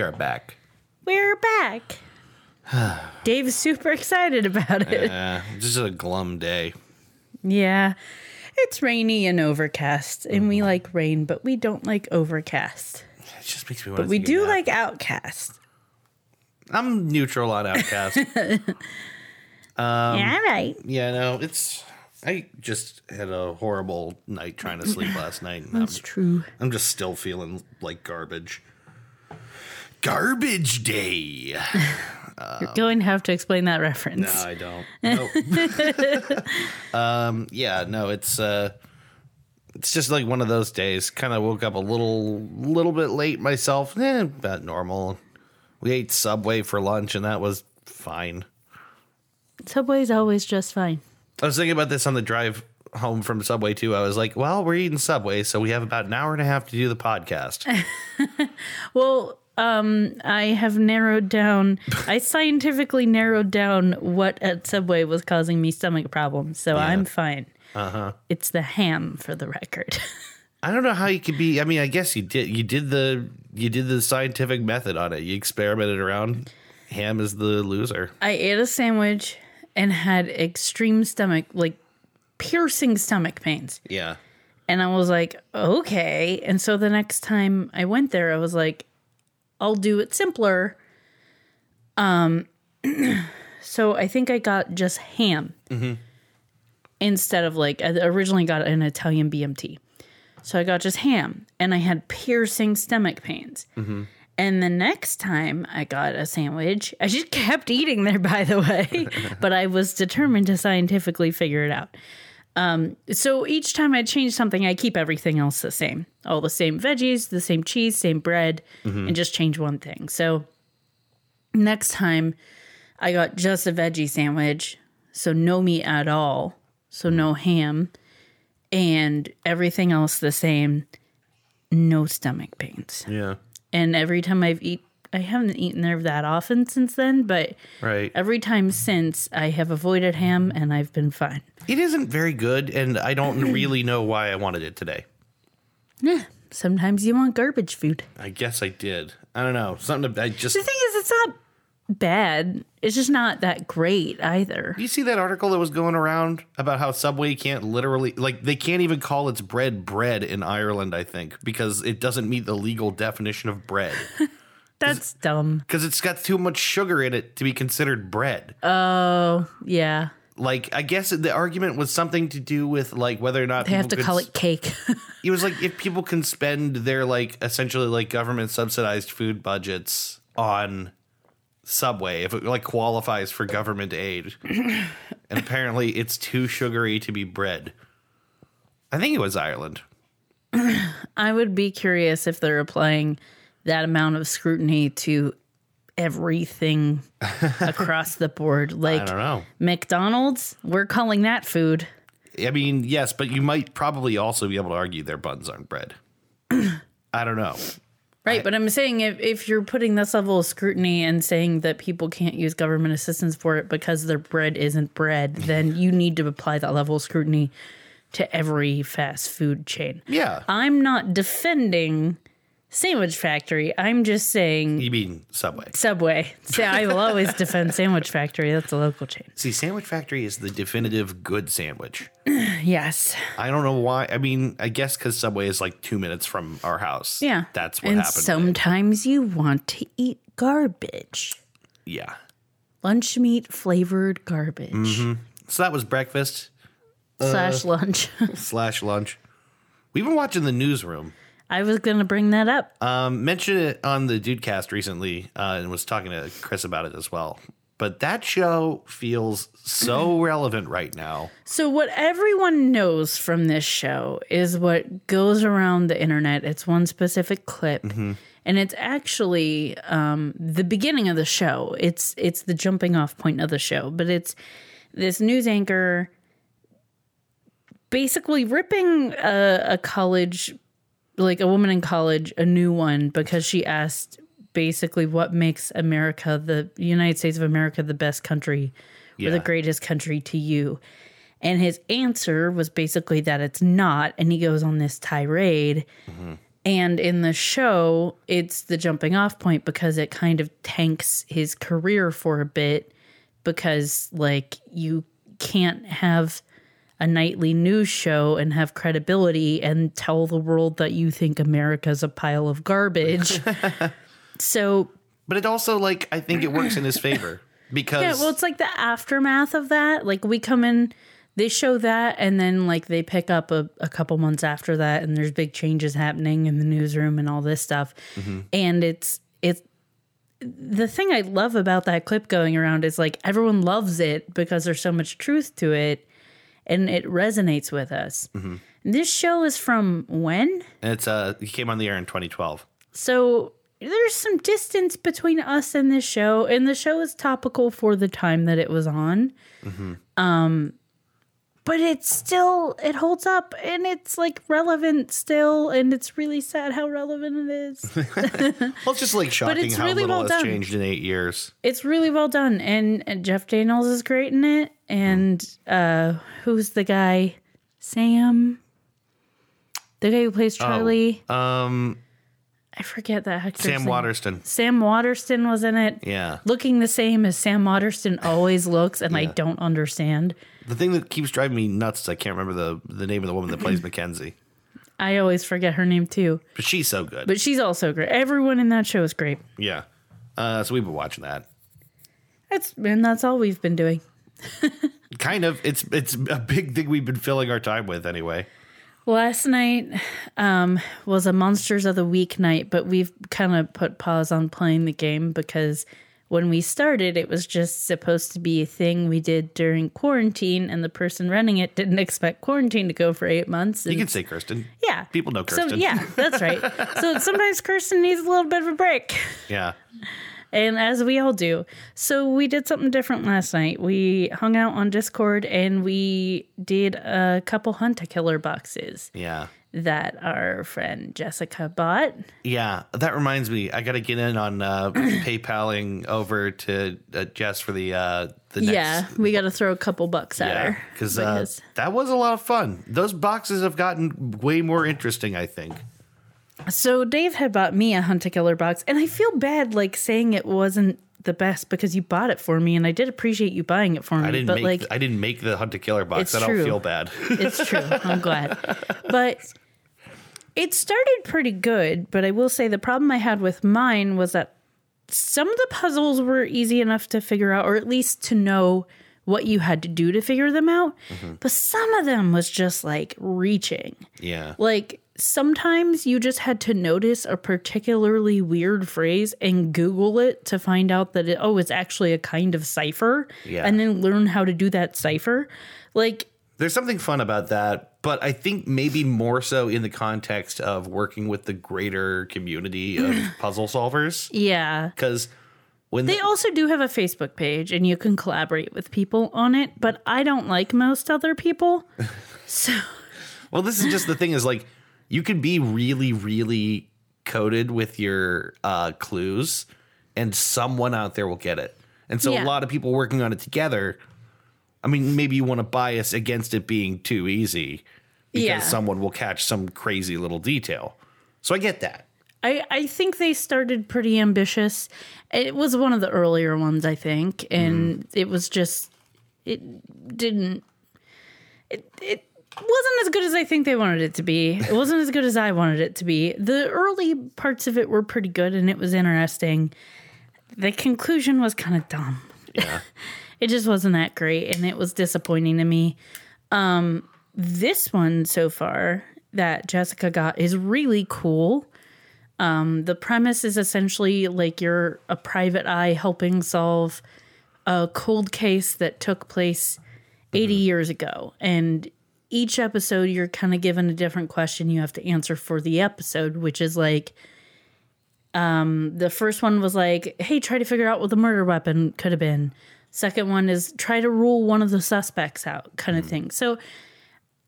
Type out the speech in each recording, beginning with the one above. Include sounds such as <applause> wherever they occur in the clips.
We are back. We're back. <sighs> Dave's super excited about it. Uh, is a glum day. Yeah. It's rainy and overcast, and we like rain, but we don't like overcast. It just makes me want But we do like outcast. I'm neutral on Outcast. <laughs> Um, yeah, right. yeah, no, it's. I just had a horrible night trying to sleep last night. And I'm, That's true. I'm just still feeling like garbage. Garbage day. <laughs> You're going to have to explain that reference. No, I don't. <laughs> Nope. um, yeah, no, it's uh, it's just like one of those days. Kind of woke up a little, little bit late myself. Eh, about normal. We ate Subway for lunch, and that was fine. Subway's always just fine. I was thinking about this on the drive home from Subway too. I was like, well, we're eating Subway, so we have about an hour and a half to do the podcast. <laughs> Well, um, I have narrowed down, I <laughs> scientifically narrowed down what at Subway was causing me stomach problems, so I'm fine. Uh huh. It's the ham for the record. <laughs> I don't know how you could be. I mean, I guess you did. You did the you did the scientific method on it. You experimented around. Ham is the loser. I ate a sandwich and had extreme stomach, like piercing stomach pains. Yeah. And I was like, okay. And so the next time I went there, I was like, I'll do it simpler. Um, <clears throat> so I think I got just ham instead of like, I originally got an Italian BMT. So I got just ham and I had piercing stomach pains. And the next time I got a sandwich, I just <laughs> kept eating there, by the way, <laughs> but I was determined to scientifically figure it out. Um, so each time I change something, I keep everything else the same. All the same veggies, the same cheese, same bread, and just change one thing. So next time I got just a veggie sandwich, so no meat at all, so no ham, and everything else the same, no stomach pains. Yeah. And every time I've eat I haven't eaten there that often since then, but Right. every time since I have avoided ham and I've been fine. It isn't very good, and I don't <laughs> really know why I wanted it today. Yeah. Sometimes you want garbage food. I guess I did. I don't know. Something. I just. The thing is, it's not bad. It's just not that great either. You see that article that was going around about how Subway can't literally, like, they can't even call its bread bread in Ireland, I think, because it doesn't meet the legal definition of bread. <laughs> That's dumb. Because it's got too much sugar in it to be considered bread. Oh, yeah. like, I guess the argument was something to do with, like, whether or not They have to call s- it cake. <laughs> It was like if people can spend their, like, essentially, like, government subsidized food budgets on Subway, if it, like, qualifies for government aid. and apparently it's too sugary to be bread. I think it was Ireland. <clears throat> I would be curious if they're applying that amount of scrutiny to everything <laughs> across the board. I Like don't know. McDonald's, we're calling that food. I mean, yes, but you might probably also be able to argue their buns aren't bread. <clears throat> I don't know. Right, but I'm saying if, if you're putting this level of scrutiny and saying that people can't use government assistance for it because their bread isn't bread, <laughs> then you need to apply that level of scrutiny to every fast food chain. Yeah. I'm not defending Sandwich Factory. I'm just saying You mean Subway. Subway. So I will always defend <laughs> Sandwich Factory. That's a local chain. See, Sandwich Factory is the definitive good sandwich. <clears throat> Yes. I don't know why. I mean, I guess because Subway is like two minutes from our house. Yeah. That's what and happened. sometimes you want to eat garbage. yeah. Lunch meat flavored garbage. Mm-hmm. So that was breakfast Slash lunch. <laughs> slash lunch. We've been watching the newsroom. I was going to bring that up. Um, mentioned it on the Dudecast recently uh, and was talking to Chris about it as well. But that show feels so <clears throat> relevant right now. So, what everyone knows from this show is what goes around the internet. It's one specific clip, and it's actually um, the beginning of the show. It's it's the jumping off point of the show, but it's this news anchor basically ripping a, a college, like a woman in college, a new one because she asked basically what makes America, the United States of America, the best country or the greatest country to you. And his answer was basically that it's not. And he goes on this tirade. And in the show, it's the jumping off point because it kind of tanks his career for a bit because, like, you can't have a nightly news show and have credibility and tell the world that you think America's a pile of garbage. <laughs> so, But it also like I think it works in his favor <laughs> because yeah, well, it's like the aftermath of that. Like, we come in, they show that, and then, like, they pick up a, a couple months after that, and there's big changes happening in the newsroom and all this stuff. Mm-hmm. And it's, it's, the thing I love about that clip going around is like everyone loves it because there's so much truth to it and it resonates with us. This show is from when? it's uh he came on the air in 2012. So there's some distance between us and this show, and the show is topical for the time that it was on. Um, but it's still it holds up, and it's like relevant still, and it's really sad how relevant it is. <laughs> Well, it's just like <laughs> shocking it's how really little well has done. changed in eight years. it's really well done, and, and Jeff Daniels is great in it, and uh, who's the guy? Sam, the guy who plays Charlie. Um, I forget that actor's Sam. Waterston. Sam Waterston was in it. Yeah. looking the same as Sam Waterston always looks, and I don't understand. The thing that keeps driving me nuts is I can't remember the the name of the woman that plays <clears throat> Mackenzie, I always forget her name too, but she's so good. but she's also great. Everyone in that show is great. yeah. Uh, so we've been watching that. That's and that's all we've been doing. <laughs> Kind of. It's it's a big thing we've been filling our time with anyway. Last night um, was a Monsters of the Week night, but we've kind of put pause on playing the game because when we started, it was just supposed to be a thing we did during quarantine, and the person running it didn't <laughs> expect quarantine to go for eight months. You can say Kirsten. yeah, People know Kirsten. So yeah, that's right. so <laughs> sometimes Kirsten needs a little bit of a break. Yeah. And as we all do. So we did something different last night. We hung out on Discord and we did a couple Hunt A Killer boxes Yeah. That our friend Jessica bought. Yeah, that reminds me. I got to get in on uh, <clears throat> PayPaling over to uh, Jess for the uh, the next. yeah, we got to throw a couple bucks at yeah, her. because uh, that was a lot of fun. Those boxes have gotten way more interesting. I think. so Dave had bought me a Hunt A Killer box, and I feel bad like saying it wasn't the best because you bought it for me, and I did appreciate you buying it for me. I didn't but make. like, the, I didn't make the Hunt A Killer box. It's I don't true. feel bad. It's true. I'm glad. <laughs> But it started pretty good. But I will say the problem I had with mine was that some of the puzzles were easy enough to figure out, or at least to know what you had to do to figure them out. Mm-hmm. But some of them was just like reaching. yeah. Like sometimes you just had to notice a particularly weird phrase and Google it to find out that it, oh, it's actually a kind of cipher. Yeah. And then learn how to do that cipher. Like, There's something fun about that, but I think maybe more so in the context of working with the greater community of <laughs> puzzle solvers. yeah. Because when They the- also do have a Facebook page and you can collaborate with people on it, but I don't like most other people. <laughs> So, Well, this is just the thing is like you could be really, really coded with your uh, clues, and someone out there will get it. And so Yeah. a lot of people working on it together. I mean, maybe you want to bias against it being too easy because Yeah. someone will catch some crazy little detail. So I get that. I, I think they started pretty ambitious. It was one of the earlier ones, I think, and mm. it was just it didn't it it wasn't as good as I think they wanted it to be. It wasn't as good as I wanted it to be. The early parts of it were pretty good and it was interesting. The conclusion was kind of dumb. Yeah. <laughs> it just wasn't that great and it was disappointing to me. Um this one so far that jessica got is really cool. Um the premise is essentially like you're a private eye helping solve a cold case that took place 80 years ago and each episode you're kind of given a different question you have to answer for the episode which is like um the first one was like hey try to figure out what the murder weapon could have been second one is try to rule one of the suspects out kind of hmm. thing so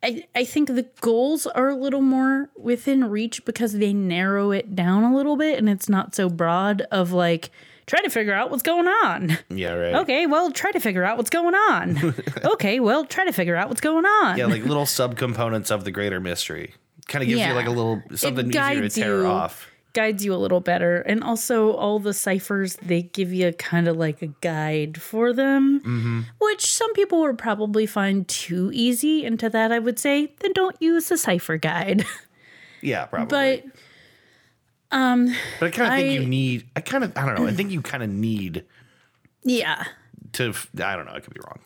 I, I think the goals are a little more within reach because they narrow it down a little bit and it's not so broad of like try to figure out what's going on Yeah, right. okay well try to figure out what's going on <laughs> okay well try to figure out what's going on Yeah, like little subcomponents of the greater mystery. Kind of gives Yeah. you like a little <laughs> something easier to tear you. off. Guides you a little better. And also, all the ciphers, they give you kind of like a guide for them, Mm-hmm. which some people would probably find too easy. And to that, I would say, then don't use the cipher guide. <laughs> Yeah, probably. but um, But I kind of think you need. I kind of. I don't know. I think you kind of need yeah. to. I don't know. I could be wrong.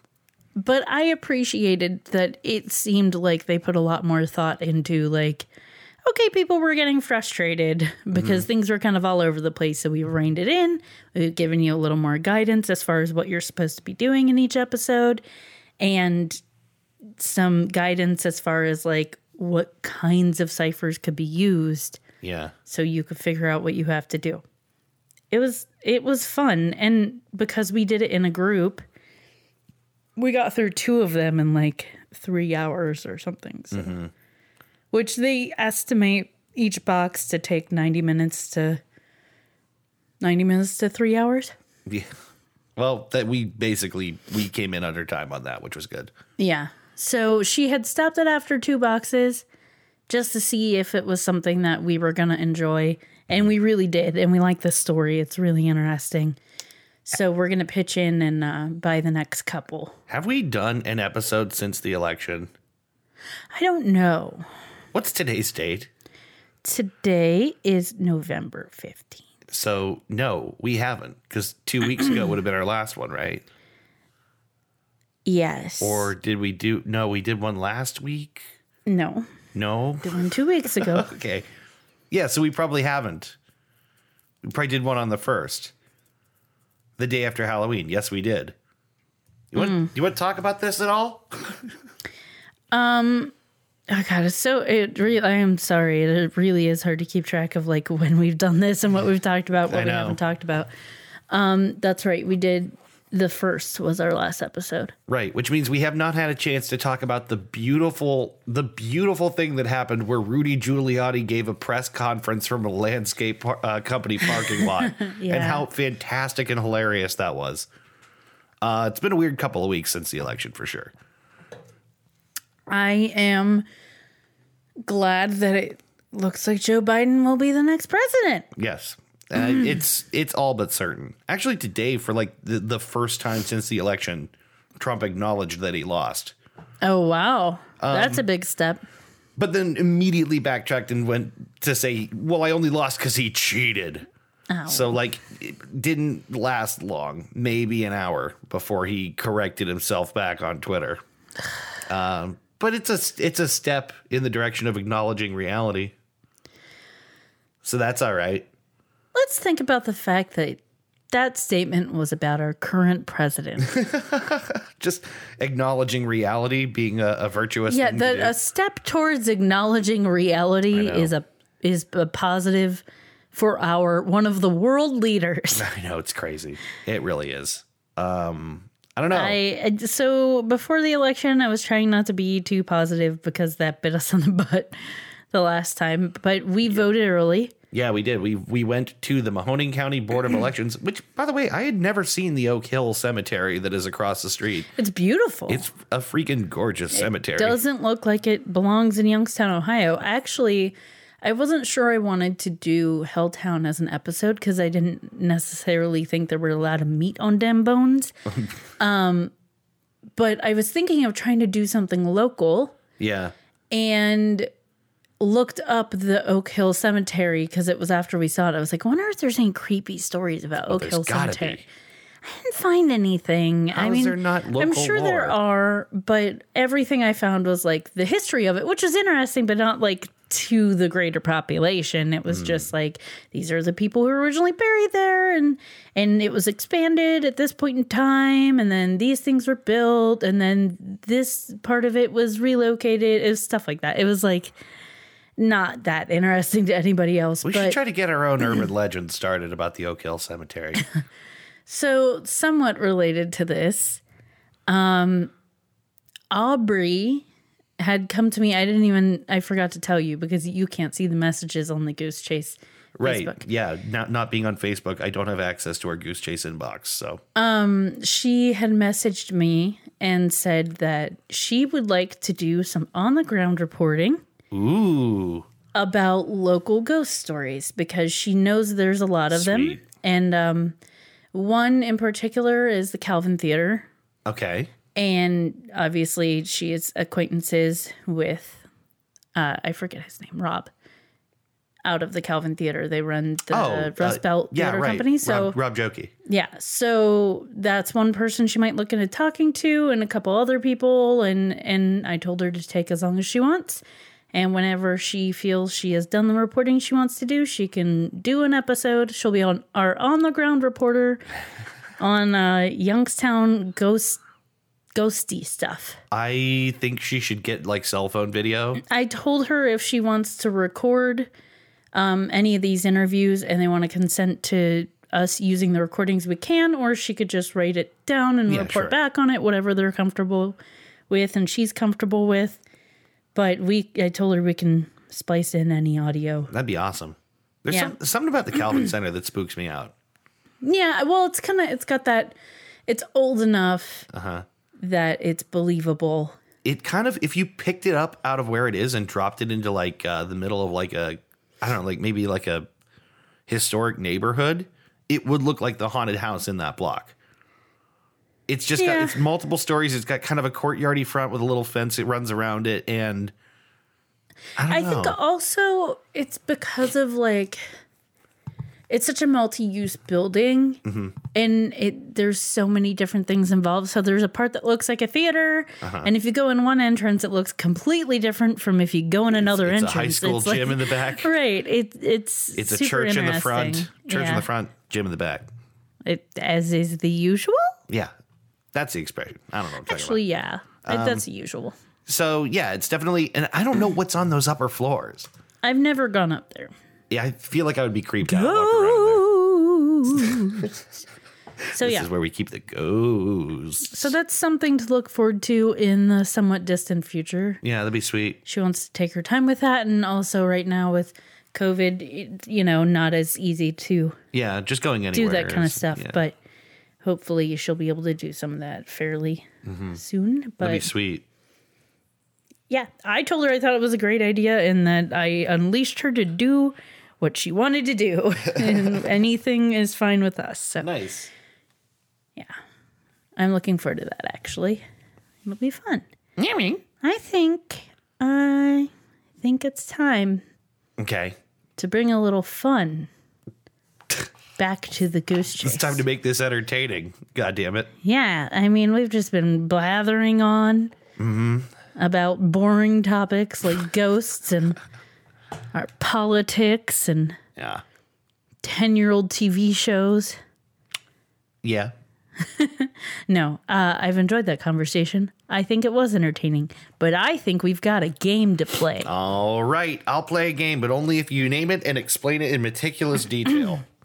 But I appreciated that it seemed like they put a lot more thought into, like, okay, people were getting frustrated because mm-hmm. things were kind of all over the place. So we reined it in. We've given you a little more guidance as far as what you're supposed to be doing in each episode and some guidance as far as like what kinds of ciphers could be used Yeah. so you could figure out what you have to do. It was it was fun and because we did it in a group, we got through two of them in like 3 hours or something. So. Mm-hmm. Which they estimate each box to take 90 minutes to 90 minutes to 3 hours. Yeah. Well, that we basically we came in under time on that, which was good. Yeah. So she had stopped it after two boxes just to see if it was something that we were going to enjoy. And we really did. And we like the story. It's really interesting. So we're going to pitch in and uh, buy the next couple. Have we done an episode since the election? I don't know. What's today's date? Today is November 15th. So no, we haven't because two weeks ago would have been our last one, right? Yes. Or did we do? No, we did one last week. no. No. Did One two weeks ago. <laughs> Okay. Yeah, so we probably haven't. We probably did one on the first, the day after Halloween. Yes, we did. You want? Hmm. You want to talk about this at all? <laughs> Um, Oh god, it's so it really I am sorry. It really is hard to keep track of like when we've done this and what we've talked about, what we haven't talked about. Um that's right. We did the first was our last episode. Right, which means we have not had a chance to talk about the beautiful, the beautiful thing that happened where Rudy Giuliani gave a press conference from a landscape par- uh, company parking lot, <laughs> and how fantastic and hilarious that was. Uh, it's been a weird couple of weeks since the election, for sure. I am glad that it looks like Joe Biden will be the next president. Yes. Uh, it's it's all but certain. Actually, today, for like the, the first time since the election, Trump acknowledged that he lost, Oh wow. That's a big step. but then immediately backtracked and went to say, "Well, I only lost because he cheated." So like, it didn't last long, maybe an hour before he corrected himself back on Twitter. Um, but it's a it's a step in the direction of acknowledging reality. So that's all right. Let's think about the fact that that statement was about our current president. <laughs> just acknowledging reality being a, a virtuous yeah, do. a step towards acknowledging reality is a is a positive for our one of the world leaders. <laughs> I know it's crazy. It really is. Um, I don't know. I so before the election, I was trying not to be too positive because that bit us on the <laughs> butt the last time. But we voted early. yeah, we did. We we went to the Mahoning County Board of <clears throat> Elections, which, by the way, I had never seen the Oak Hill Cemetery that is across the street. It's beautiful. It's a freaking gorgeous cemetery. doesn't look like it belongs in Youngstown, Ohio. Actually, I wasn't sure I wanted to do Helltown as an episode because I didn't necessarily think there were a lot of meat on dem bones. <laughs> um, but I was thinking of trying to do something local yeah, and looked up the Oak Hill Cemetery because it was after we saw it. I was like, I wonder if there's any creepy stories about Oak there's Hill Cemetery. be. I didn't find anything. I mean, there not I'm local sure there are, but everything I found was like the history of it, which was interesting, but not like to the greater population. It Hmm. was just like these are the people who were originally buried there, and and it was expanded at this point in time, and then these things were built, and then this part of it was relocated. It was stuff like that. It was like not that interesting to anybody else, we but should try to get our own urban <laughs> legend started about the Oak Hill Cemetery. <laughs> So, somewhat related to this, um, Aubrey had come to me. I didn't even, I forgot to tell you because you can't see the messages on the Goose Chase right? Facebook. Yeah, not not being on Facebook, I don't have access to our Goose Chase inbox. So um, She had messaged me and said that she would like to do some on the ground reporting Ooh. about local ghost stories because she knows there's a lot of them. And um, one in particular is the Calvin Theater. Okay. And obviously, she is acquaintances with, uh, I forget his name, Rob, out of the Calvin Theater. They run the Oh, Rust uh, Belt yeah, Theater right. Company. So, Rob, Rob Joki. yeah. So that's one person she might look into talking to, and a couple other people. And, and I told her to take as long as she wants. And whenever she feels she has done the reporting she wants to do, she can do an episode. She'll be on our on the ground reporter <laughs> on uh, Youngstown ghost ghosty stuff. I think she should get like cell phone video. I told her if she wants to record um, any of these interviews and they want to consent to us using the recordings, we can, or she could just write it down and Yeah, report sure. back on it, whatever they're comfortable with and she's comfortable with. But we, I told her we can splice in any audio. That'd be awesome. There's Yeah. some, something about the Calvin <clears throat> Center that spooks me out. Yeah, well, it's kind of, it's got that, it's old enough Uh-huh. that it's believable. It kind of, if you picked it up out of where it is and dropped it into like uh, the middle of like a, I don't know, like maybe like a historic neighborhood, it would look like the haunted house in that block. It's just got it's multiple stories. It's got kind of a courtyardy front with a little fence. It runs around it, and I don't I think also it's because of like it's such a multi-use building Mm-hmm. and it there's so many different things involved so there's a part that looks like a theater Uh-huh. and if you go in one entrance it looks completely different from if you go in another it's a entrance high school It's like- gym in the back. <laughs> right it, it's It's a church in the front, church in the front, gym in the back. it, as is the usual Yeah, that's the expression. I don't know. What I'm talking actually yeah Um, that's usual. So yeah, it's definitely, and I don't know what's on those upper floors. i've never gone up there Yeah, I feel like I would be creeped out. walking around there. <laughs> so This yeah this is where we keep the ghosts. so that's something to look forward to in the somewhat distant future Yeah, that'd be sweet. she wants to take her time with that and also right now with covid you know not as easy to Yeah, just going anywhere do that kind of stuff yeah, but hopefully she'll be able to do some of that fairly mm-hmm. soon that'd be but sweet. yeah i told her i thought it was a great idea and that i unleashed her to do what she wanted to do <laughs> and anything is fine with us so. Nice. Yeah, I'm looking forward to that actually. It'll be fun. I think i think it's time Okay, to bring a little fun back to the goose chase. it's time to make this entertaining. God damn it. yeah, I mean, we've just been blathering on about boring topics like <laughs> ghosts and our politics and Yeah. 10 year old TV shows. Yeah. <laughs> No, uh, I've enjoyed that conversation. I think it was entertaining, but I think we've got a game to play. All right, I'll play a game, but only if you name it and explain it in meticulous detail. <clears throat>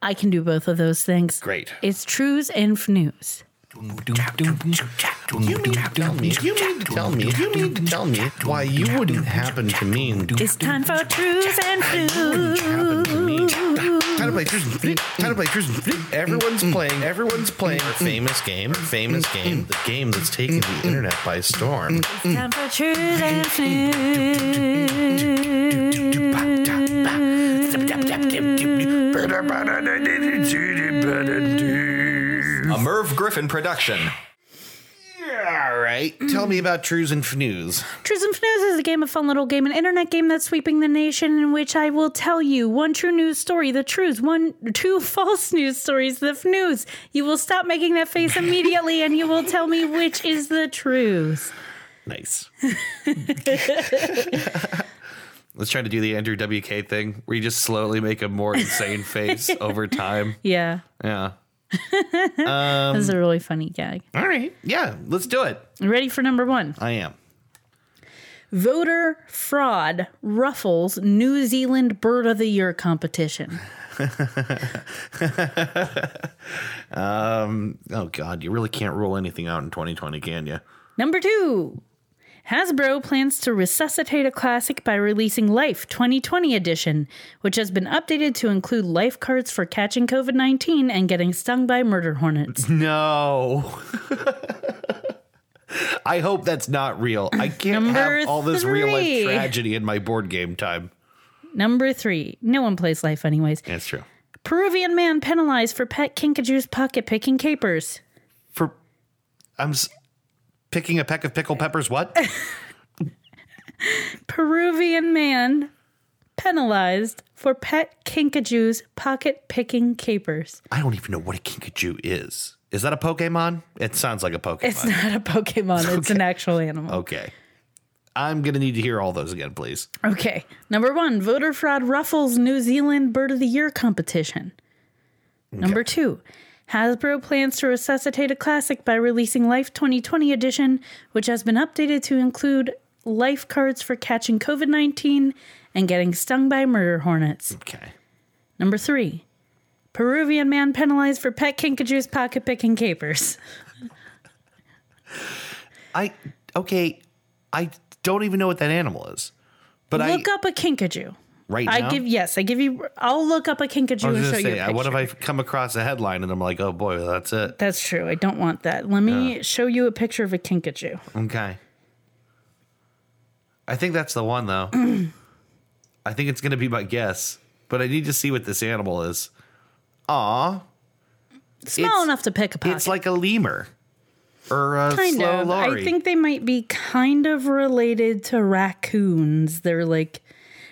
I can do both of those things. Great. It's trues and fnews. You mean to tell me? You mean to tell me? You mean to tell me why you wouldn't happen to mean It's time for trues and fnews. happen to me? Time to play Truth and Fleet. Time to play Truth and Fleet. Everyone's playing. Everyone's playing a famous game. Famous game. The game that's taking the internet by storm. Time for trues and A Merv Griffin production. All right. Tell me about Trues and Fnews. Trues and Fnews is a game of fun little game, an internet game that's sweeping the nation, in which I will tell you one true news story, the trues, one two <laughs> false news stories, the fnews. You will stop making that face <laughs> immediately, and you will tell me which is the truth. Nice. <laughs> Let's try to do the Andrew WK thing where you just slowly make a more insane face over time. Yeah, Yeah. <laughs> that's a really funny gag. All right. Yeah. Let's do it. Ready for number one? I am. Voter fraud ruffles New Zealand Bird of the Year competition. <laughs> um, Oh, God. You really can't rule anything out in 2020, can you? Number two, Hasbro plans to resuscitate a classic by releasing Life 2020 edition, which has been updated to include life cards for catching COVID 19 and getting stung by murder hornets. <laughs> No. <laughs> I hope that's not real. I can't Number have all this real life tragedy in my board game time. Number three. No one plays life anyways. That's true. Peruvian man penalized for pet kinkajou's pocket picking capers. For I'm s- picking a peck of pickled peppers. What? <laughs> Peruvian man penalized for pet kinkajou's pocket picking capers. I don't even know what a kinkajou is. Is that a Pokemon? It sounds like a Pokemon. It's not a Pokemon, it's an actual animal. Okay. I'm gonna need to hear all those again, please. Okay. Number one, voter fraud ruffles New Zealand Bird of the Year competition. Number two, Hasbro plans to resuscitate a classic by releasing Life 2020 edition, which has been updated to include life cards for catching COVID 19 and getting stung by murder hornets. Okay. Number three, Peruvian man penalized for pet kinkajou's pocket picking capers. I okay. I don't even know what that animal is. But I Look I up a kinkajou. Right now. I give yes, I give you. I'll look up a kinkajou I was and show gonna you. say, a what if picture. I come across a headline and I'm like, oh boy, that's it. That's true. I don't want that. Let me show you a picture of a kinkajou. Okay. I think that's the one though. <clears throat> I think it's gonna be my guess, but I need to see what this animal is. Aw, Small It's- enough to pick a pocket. it's like a lemur or a kind slow of. lorry. I think they might be kind of related to raccoons. They're like,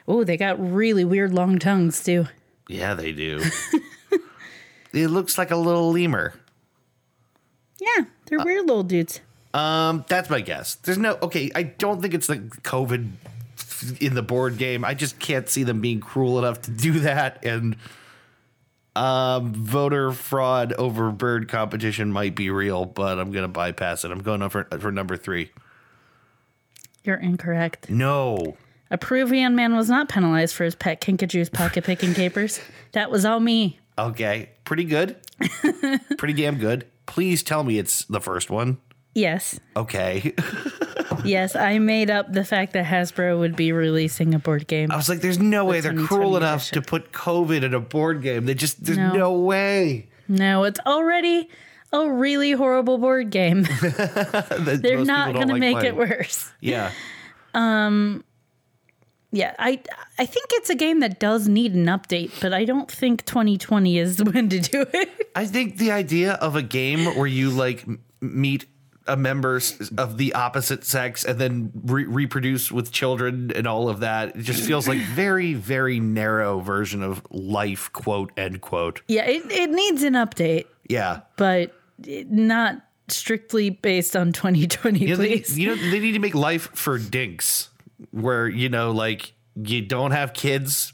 oh, they got really weird long tongues too. Yeah, they do. <laughs> it looks like a little lemur. Yeah, they're weird little dudes. Um, that's my guess. There's no okay. I don't think it's the COVID in the board game. I just can't see them being cruel enough to do that. And um, voter fraud over bird competition might be real, but I'm gonna bypass it. I'm going for for number three. You're incorrect. No, A Peruvian man was not penalized for his pet kinkajou's pocket picking capers. That was all me. okay, pretty good, <laughs> pretty damn good. Please tell me it's the first one. Yes. Okay, <laughs> Yes, I made up the fact that Hasbro would be releasing a board game. I was like, there's no way they're cruel enough to put COVID in a board game. They just there's No. no way. No, it's already a really horrible board game. <laughs> They're not going don't to like make it worse. Yeah. Um, Yeah, I I think it's a game that does need an update, but I don't think 2020 is when to do it. I think the idea of a game where you like meet a members of the opposite sex and then re- reproduce with children and all of that it just feels like very very narrow version of life quote end quote yeah, it, it needs an update, yeah but not strictly based on 2020, you know, they, please. you know they need to make life for dinks where you know like you don't have kids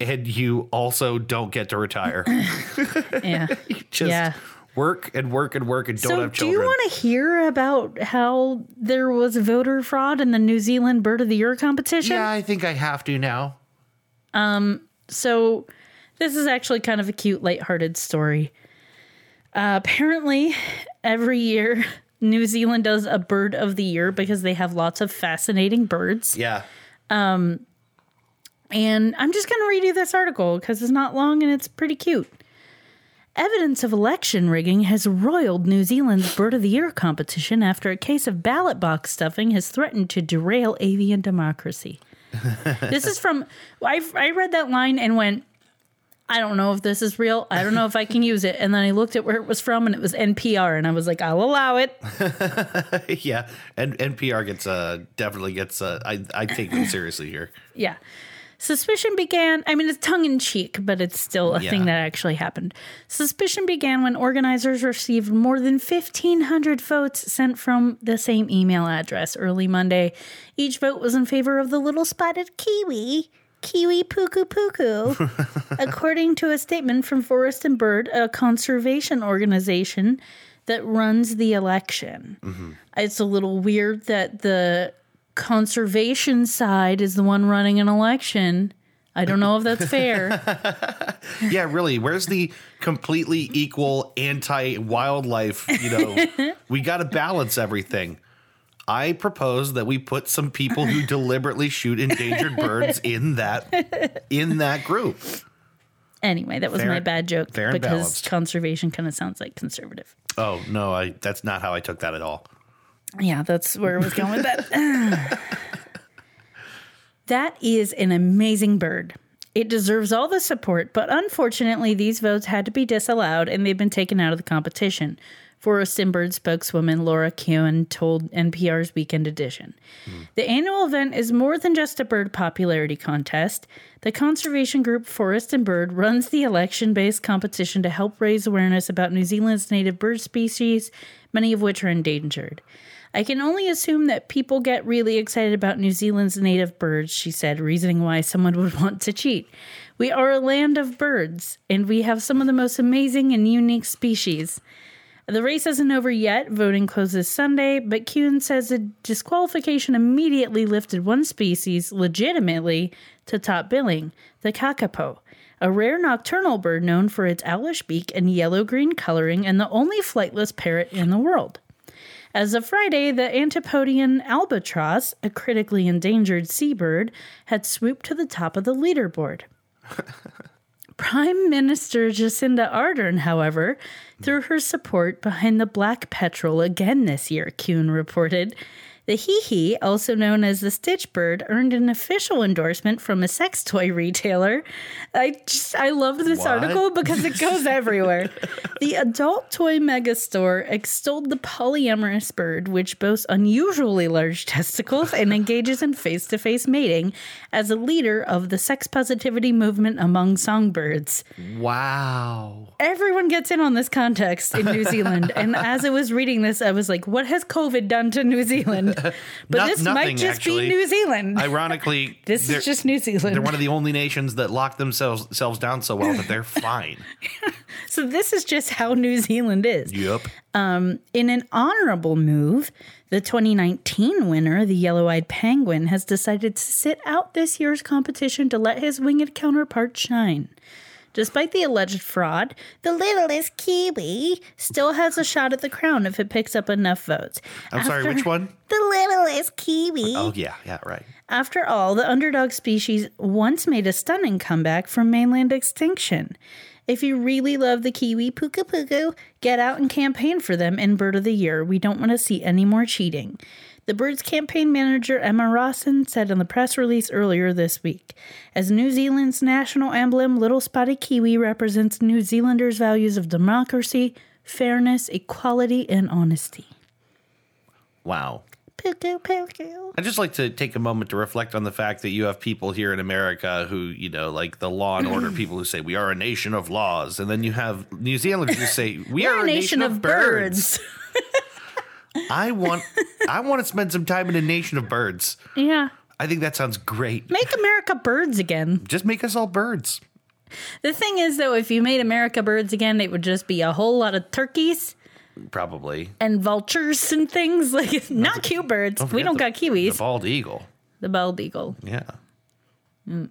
and you also don't get to retire <laughs> yeah. <laughs> you just Yeah. work and work and work and don't So, have children. do you want to hear about how there was voter fraud in the New Zealand Bird of the Year competition? yeah i think i have to now Um, So, this is actually kind of a cute, lighthearted story. Uh, apparently, every year, New Zealand does a Bird of the Year because they have lots of fascinating birds. yeah Um, And I'm just going to read you this article because it's not long and it's pretty cute. Evidence of election rigging has roiled New Zealand's Bird of the Year competition after a case of ballot box stuffing has threatened to derail avian democracy. <laughs> this is from, I, I read that line and went, I don't know if this is real. I don't know if I can use it. And then I looked at where it was from and it was NPR and I was like, I'll allow it. <laughs> yeah, and NPR gets uh definitely gets uh I I take them seriously here. Yeah. Suspicion began, I mean, it's tongue in cheek, but it's still a Yeah. thing that actually happened. Suspicion began when organizers received more than 1,500 votes sent from the same email address early Monday. Each vote was in favor of the little spotted kiwi. Kiwi puku puku, <laughs> according to a statement from Forest and Bird, a conservation organization that runs the election. Mm-hmm. It's a little weird that the conservation side is the one running an election. I don't know if that's fair. <laughs> Yeah, really. Where's the completely equal anti wildlife? You know, <laughs> we got to balance everything. I propose that we put some people who <laughs> deliberately shoot endangered birds in that in that group. anyway, that was Fair- my bad joke because balanced. conservation kind of sounds like conservative. Oh no, I that's not how I took that at all. Yeah, that's where I was going with that. <sighs> that is an amazing bird. It deserves all the support, but unfortunately, these votes had to be disallowed and they've been taken out of the competition. Forest and Bird spokeswoman Laura Keown told NPR's Weekend Edition. The annual event is more than just a bird popularity contest. The conservation group Forest and Bird runs the election based competition to help raise awareness about New Zealand's native bird species, many of which are endangered. I can only assume that people get really excited about New Zealand's native birds, she said, reasoning why someone would <laughs> want to cheat. We are a land of birds, and we have some of the most amazing and unique species. The race isn't over yet. Voting closes Sunday, but Kuhn says the disqualification immediately lifted one species legitimately to top billing the kakapo, a rare nocturnal bird known for its owlish beak and yellow green coloring and the only flightless parrot in the world. As of Friday, the Antipodean albatross, a critically endangered seabird, had swooped to the top of the leaderboard. <laughs> Prime Minister Jacinda Ardern, however, threw her support behind the black petrel again this year, Kuhn reported. The hihi, also known as the stitch bird, earned an official endorsement from a sex toy retailer. I just I love this What? article because it goes everywhere. <laughs> the adult toy mega store extolled the polyamorous bird, which boasts unusually large testicles and engages in face to face mating, as a leader of the sex positivity movement among songbirds Wow. everyone gets in on this context in New Zealand. and as I was reading this, I was like, what has COVID done to New Zealand? <laughs> But this nothing, might just actually. be New Zealand. <laughs> Ironically, this is just New Zealand. They're one of the only nations that lock themselves themselves down so well that they're <laughs> fine. so this is just how New Zealand is. yep. Um, in an honorable move, the 2019 winner, the yellow eyed penguin, has decided to sit out this year's competition to let his winged counterpart shine. Despite the alleged fraud, the littlest kiwi still has a shot at the crown if it picks up enough votes. I'm sorry, which one? <laughs> The littlest kiwi. Oh yeah, yeah, right. After all, the underdog species once made a stunning comeback from mainland extinction. If you really love the kiwi puka puku, get out and campaign for them in Bird of the Year. We don't want to see any more cheating. The Bird's campaign manager Emma Rawson said in the press release earlier this week As New Zealand's national emblem, Little Spotted Kiwi represents New Zealanders' values of democracy, fairness, equality, and honesty. Wow. Puku puku. I just like to take a moment to reflect on the fact that you have people here in America who, you know, like the law and order <clears throat> people who say we are a nation of laws, and then you have New Zealanders who say <laughs> we are a nation of birds. <laughs> I want, I want to spend some time in a nation of birds. Yeah. I think that sounds great. Make America birds again. Just make us all birds. The thing is, though, if you made America birds again, it would just be a whole lot of turkeys Probably. and vultures and things. <laughs> Like, not cute birds. we don't the- got kiwis. The bald eagle. The bald eagle. Yeah. Mm.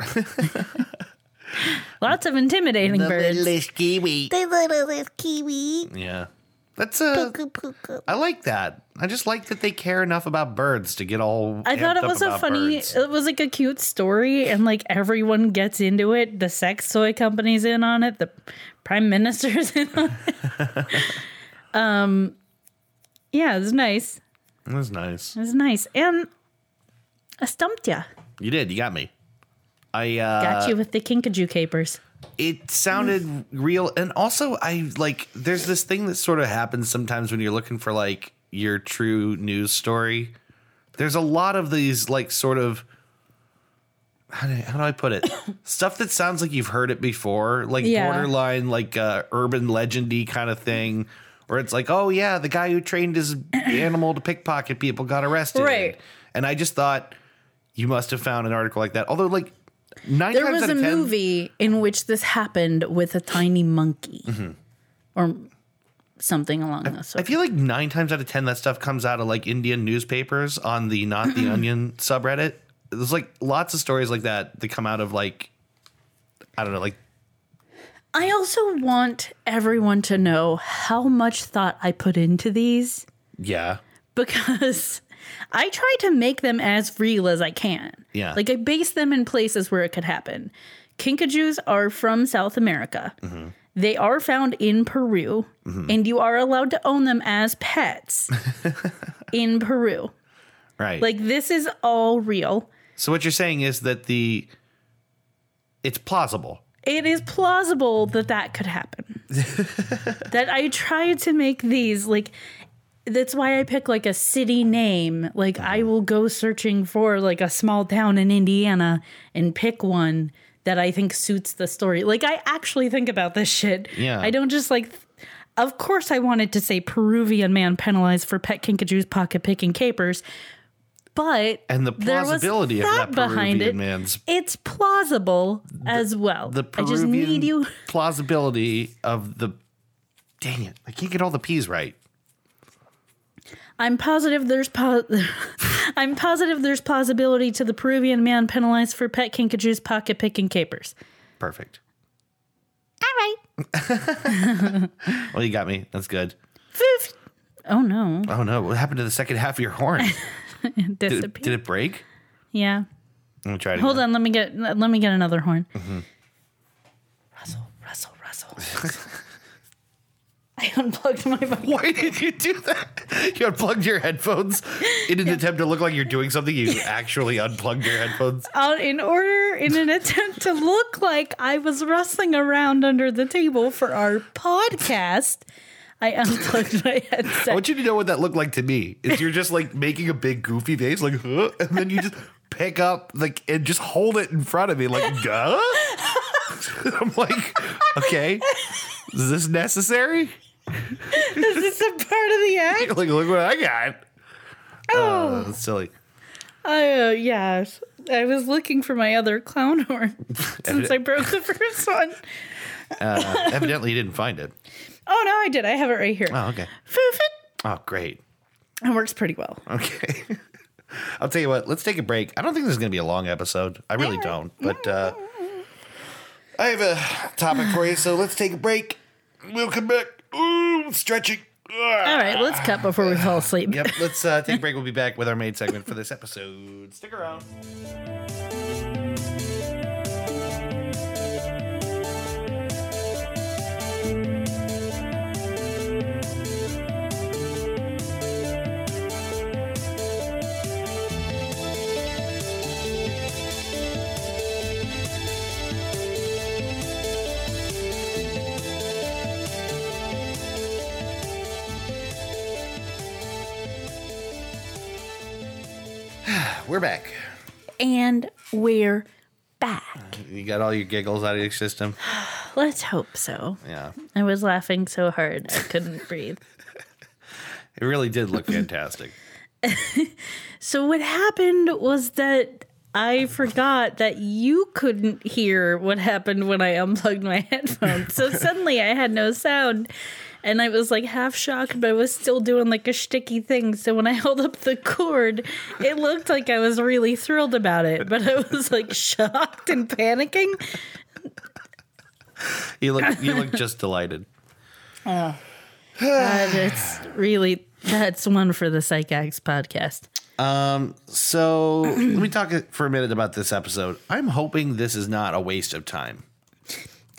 <laughs> Lots of intimidating birds. The littlest kiwi. The littlest kiwi. Yeah. That's a. I like that. I just like that they care enough about birds to get all. I thought it was a funny, birds. it was like a cute story, and like everyone gets into it. The sex toy company's in on it. The prime minister's <laughs> in on it. <laughs> um, yeah, it was nice. It was nice. It was nice, and I stumped ya. You did. You got me. I uh, Got you with the kinkajou capers. It sounded real. And also i like there's this thing that sort of happens sometimes when you're looking for like your true news story. There's a lot of these like sort of how do, how do i put it? <coughs> Stuff that sounds like you've heard it before like Yeah. borderline like uh, urban legendy kind of thing where it's like oh yeah the guy who trained his <coughs> animal to pickpocket people got arrested. Right. and i just thought you must have found an article like that. Although like nine There was a 10, movie in which this happened with a tiny monkey, mm-hmm. or something along those. I feel like nine times out of ten that stuff comes out of like Indian newspapers on the Not the mm-hmm. Onion subreddit. There's like lots of stories like that that come out of like I don't know, like I also want everyone to know how much thought I put into these. Yeah, because I try to make them as real as I can. Yeah. Like I base them in places where it could happen. Kinkajous are from South America. Mm-hmm. They are found in Peru, mm-hmm. and you are allowed to own them as pets. <laughs> in Peru. Right. Like this is all real. so what you're saying is that the it's plausible. It is plausible that that could happen. <laughs> that I try to make these like that's why I pick like a city name. Like I uh-huh. will go searching for like a small town in Indiana and pick one that I think suits the story. Like I actually think about this shit. Yeah. I don't just like of course I wanted to say Peruvian man penalized for pet kinkajous pocket picking capers. But And the there was plausibility of that behind Peruvian it. man's It's plausible as well. the I just Peruvian need you plausibility of the dang it. I can't get all the P's right. I'm positive there's po- <laughs> I'm positive there's plausibility to the Peruvian man penalized for pet kinkajous pocket picking capers. Perfect. All right. <laughs> Well, you got me. That's good. Foof. Oh no. Oh no, what happened to the second half of your horn? <laughs> Did it, Disappeared. did it break? yeah. Let me try it. Hold again. on, let me get let me get another horn. Mm-hmm. Rustle, rustle, rustle. I unplugged my mic. Why did you do that? You unplugged your headphones in an attempt to look like you're doing something. You actually unplugged your headphones. out in order in an attempt to look like I was rustling around under the table for our podcast. I unplugged my I want you to know what that looked like to me. Is you're just like making a big goofy face, like, huh? and then you just pick up like and just hold it in front of me, like, duh. <laughs> I'm like, okay, is this necessary? <laughs> This is a part of the act? Like, look what I got. Oh, that's silly. Oh, yeah. I was looking for my other clown horn <laughs> since I broke the first one. Uh, evidently, you didn't find it. Oh, no, I did. I have it right here. Oh, okay. Foof it. Oh, great. It works pretty well. Okay. <laughs> I'll tell you what, let's take a break. I don't think this is going to be a long episode. I really don't. But uh, I have a topic for you, so let's take a break. We'll come back. Ooh, stretching. All right, let's cut before we fall asleep. Yep, let's uh, take a break. <laughs> We'll be back with our main segment for this episode. Stick around. We're back. And we're back. You got all your giggles out of your system? <sighs> Let's hope so. Yeah. I was laughing so hard I couldn't <laughs> breathe. It really did look fantastic. <laughs> So what happened was that I forgot that you couldn't hear what happened when I unplugged my <laughs> headphones. So suddenly I had no sound. And I was like half shocked, but I was still doing like a sticky thing. So when I <laughs> held up the cord, it looked like I was really thrilled about it, but I was like <laughs> shocked and panicking. You look you look just delighted. <sighs> But it's really that's one for the Psychax podcast. Um, So <clears throat> let me talk for a minute about this episode. I'm hoping this is not a waste of time.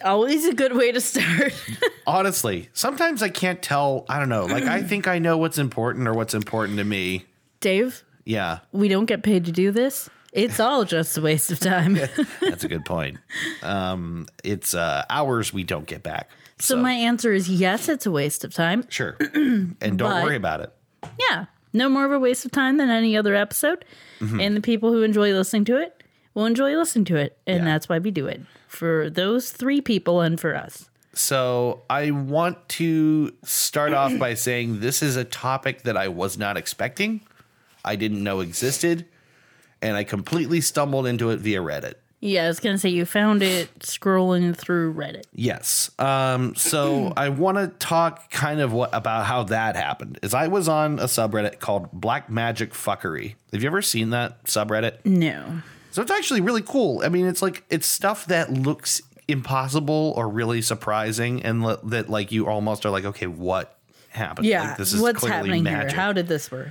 Always a good way to start. <laughs> Honestly, sometimes I can't tell. I don't know. Like I <clears throat> think I know what's important or what's important to me. Dave, Yeah, we don't get paid to do this. It's all just a waste of time. <laughs> that's a good point. Um, it's uh, hours we don't get back. so my answer is yes, it's a waste of time. <clears throat> Sure, and don't But- worry about it. Yeah. No more of a waste of time than any other episode. Mm-hmm. And the people who enjoy listening to it will enjoy listening to it. And Yeah. that's why we do it. For those three people and for us. So I want to start off by saying this is a topic that I was not expecting. I didn't know existed, and I completely stumbled into it via Reddit. Yeah, I was gonna say you found it scrolling through Reddit. Yes. Um, so <clears throat> I want to talk kind of what about how that happened. Is I was on a subreddit called Black Magic Fuckery. Have you ever seen that subreddit? No. So it's actually really cool. I mean, it's like it's stuff that looks impossible or really surprising, and le- that like you almost are like, okay, what happened? Yeah. like, this is what's happening magic. here? How did this work?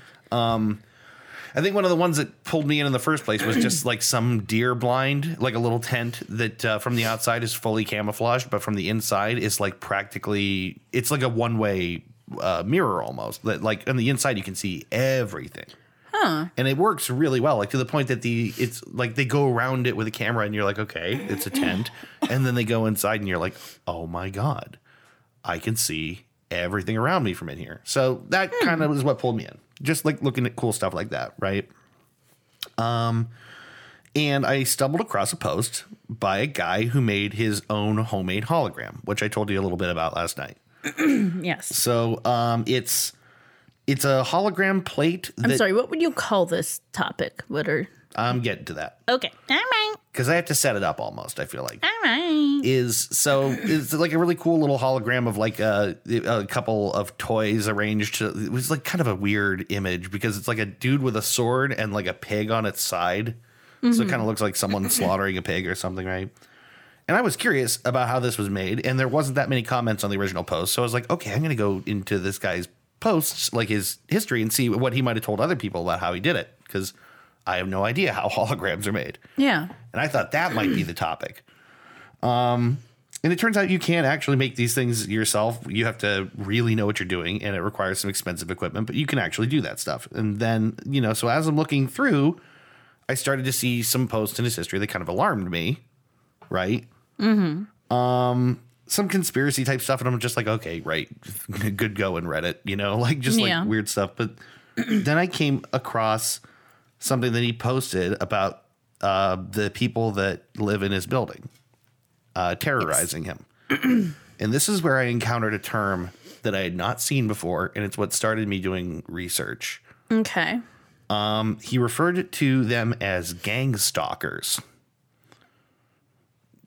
I think one of the ones that pulled me in in the first place was just like some deer blind, like a little tent that uh, from the outside is fully camouflaged, but from the inside is like practically it's like a one way uh, mirror almost. That like on the inside you can see everything. Huh. And it works really well, like to the point that the it's like they go around it with a camera and you're like, okay, it's a tent, and then they go inside and you're like, oh my god, I can see everything around me from in here. So that kind of is what pulled me in. Just like looking at cool stuff like that, right? Um and I stumbled across a post by a guy who made his own homemade hologram, which I told you a little bit about last night. <clears throat> Yes. So um it's it's a hologram plate that I'm sorry. What would you call this topic? What are I'm getting to that. okay? All right. Because I have to set it up almost, I feel like. All right. is so it's like a really cool little hologram of like a, a couple of toys arranged to, it was like kind of a weird image because it's like a dude with a sword and like a pig on its side so it mm-hmm. kind of looks like someone slaughtering a pig or something right and i was curious about how this was made and there wasn't that many comments on the original post so i was like okay i'm going to go into this guy's posts like his history and see what he might have told other people about how he did it because i have no idea how <laughs> holograms are made Yeah. and I thought that might be the topic. Um, and it turns out you can't actually make these things yourself. You have to really know what you're doing, and it requires some expensive equipment, but you can actually do that stuff. And then, you know, so as I'm looking through, I started to see some posts in his history that kind of alarmed me, right? Mm-hmm. Um, some conspiracy type stuff, and I'm just like, okay, right, <laughs> good going, Reddit, you know, <laughs> like just Yeah. like weird stuff. But <clears throat> then I came across something that he posted about uh, the people that live in his building uh, terrorizing him. <clears throat> and this is where I encountered a term that I had not seen before, and it's what started me doing research. Okay. Um, he referred to them as gang stalkers.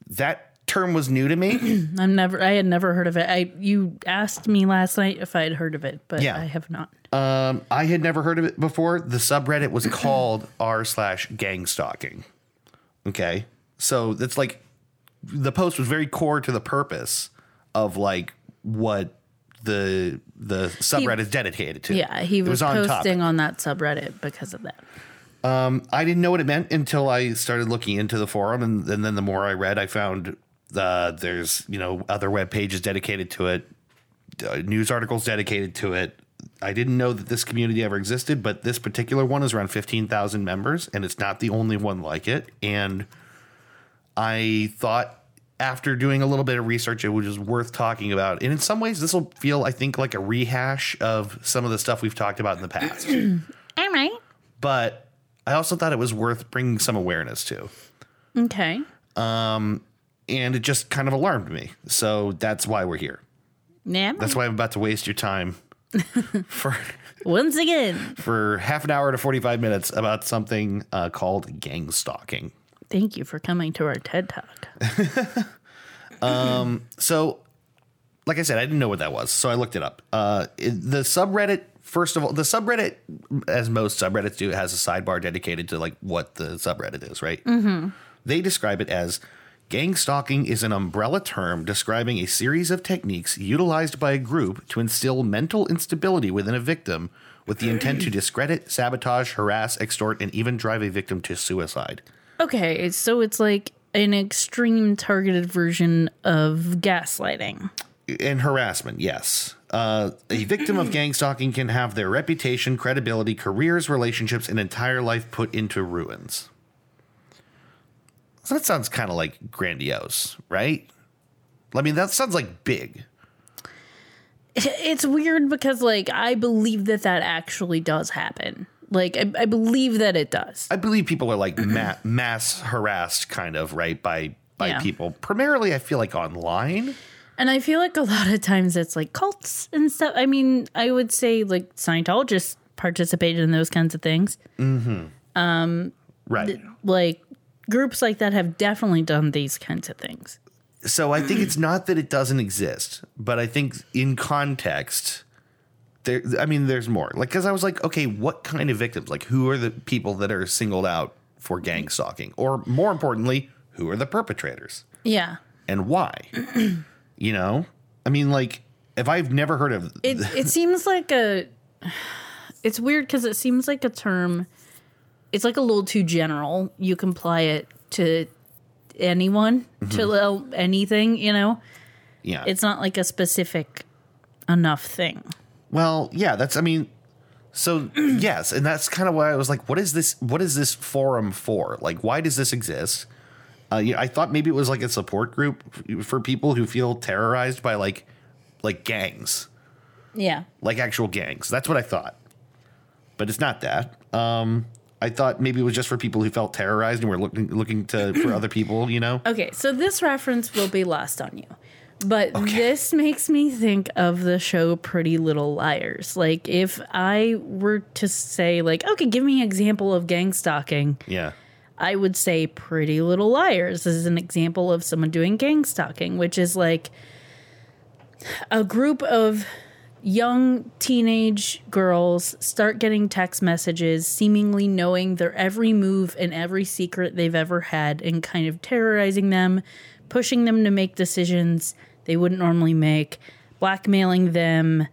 That term was new to me. <clears throat> I'm never. I had never heard of it. I you asked me last night if I had heard of it, but Yeah. I have not. Um, I had never heard of it before. The subreddit was <clears throat> called r slash gang stalking. Okay, so that's like the post was very core to the purpose of like what the the subreddit is dedicated to. Yeah, he was, posting on that subreddit because of that. I didn't know what it meant until I started looking into the forum, and, and then the more I read, I found uh, there's you know other web pages dedicated to it, uh, news articles dedicated to it. I didn't know that this community ever existed, but this particular one is around fifteen thousand members, and it's not the only one like it. And I thought after doing a little bit of research, it was just worth talking about. And in some ways, this will feel, I think, like a rehash of some of the stuff we've talked about in the past. <clears throat> All right. but I also thought it was worth bringing some awareness to. Okay. And it just kind of alarmed me. So that's why we're here. Yeah. That's why I'm about to waste your time <laughs> for Once again, for half an hour to 45 minutes about something uh, called gang stalking. thank you for coming to our TED Talk. <laughs> um, So, like I said, I didn't know what that was, so I looked it up. Uh, the subreddit, first of all, the subreddit, as most subreddits do, has a sidebar dedicated to like what the subreddit is, right? Mm-hmm. They describe it as gang stalking is an umbrella term describing a series of techniques utilized by a group to instill mental instability within a victim with the intent to discredit, sabotage, harass, extort, and even drive a victim to suicide. Okay, so it's like an extreme targeted version of gaslighting. and harassment, yes. Uh, a victim of gang stalking can have their reputation, credibility, careers, relationships, and entire life put into ruins. So that sounds kind of like grandiose, right? I mean, that sounds like big. It's weird because, like, I believe that that actually does happen. Like, I, I believe that it does. I believe people are like ma- <clears throat> mass harassed, kind of, right, by by Yeah. people. Primarily, I feel like online. And I feel like a lot of times it's like cults and stuff. I mean, I would say like Scientologists participated in those kinds of things. um Right. Like groups like that have definitely done these kinds of things. so I think it's not that it doesn't exist, but I think in context, there. I mean, there's more. Like, because I was like, okay, what kind of victims? Like, who are the people that are singled out for gang stalking, or more importantly, who are the perpetrators Yeah. and why? <clears throat> you know, I mean, like, if I've never heard of It it seems like a <sighs> it's weird because it seems like a term it's like a little too general. You can apply it to anyone, to uh, anything, you know? yeah, It's not like a specific enough thing. Well, yeah, that's I mean, so <clears throat> yes, and that's kind of why I was like, what is this? What is this forum for? Like, why does this exist? Uh, yeah, I thought maybe it was like a support group for people who feel terrorized by like like gangs, Yeah. like actual gangs. That's what I thought, but it's not that. Um, I thought maybe it was just for people who felt terrorized and were looking looking to for <clears throat> other people. You know, Okay, so this reference will be lost on you. But this makes me think of the show Pretty Little Liars. Like if I were to say like, okay, give me an example of gang stalking, yeah, I would say Pretty Little Liars is an example of someone doing gang stalking, which is like a group of young teenage girls start getting text messages, seemingly knowing their every move and every secret they've ever had, and kind of terrorizing them, pushing them to make decisions they wouldn't normally make, blackmailing them,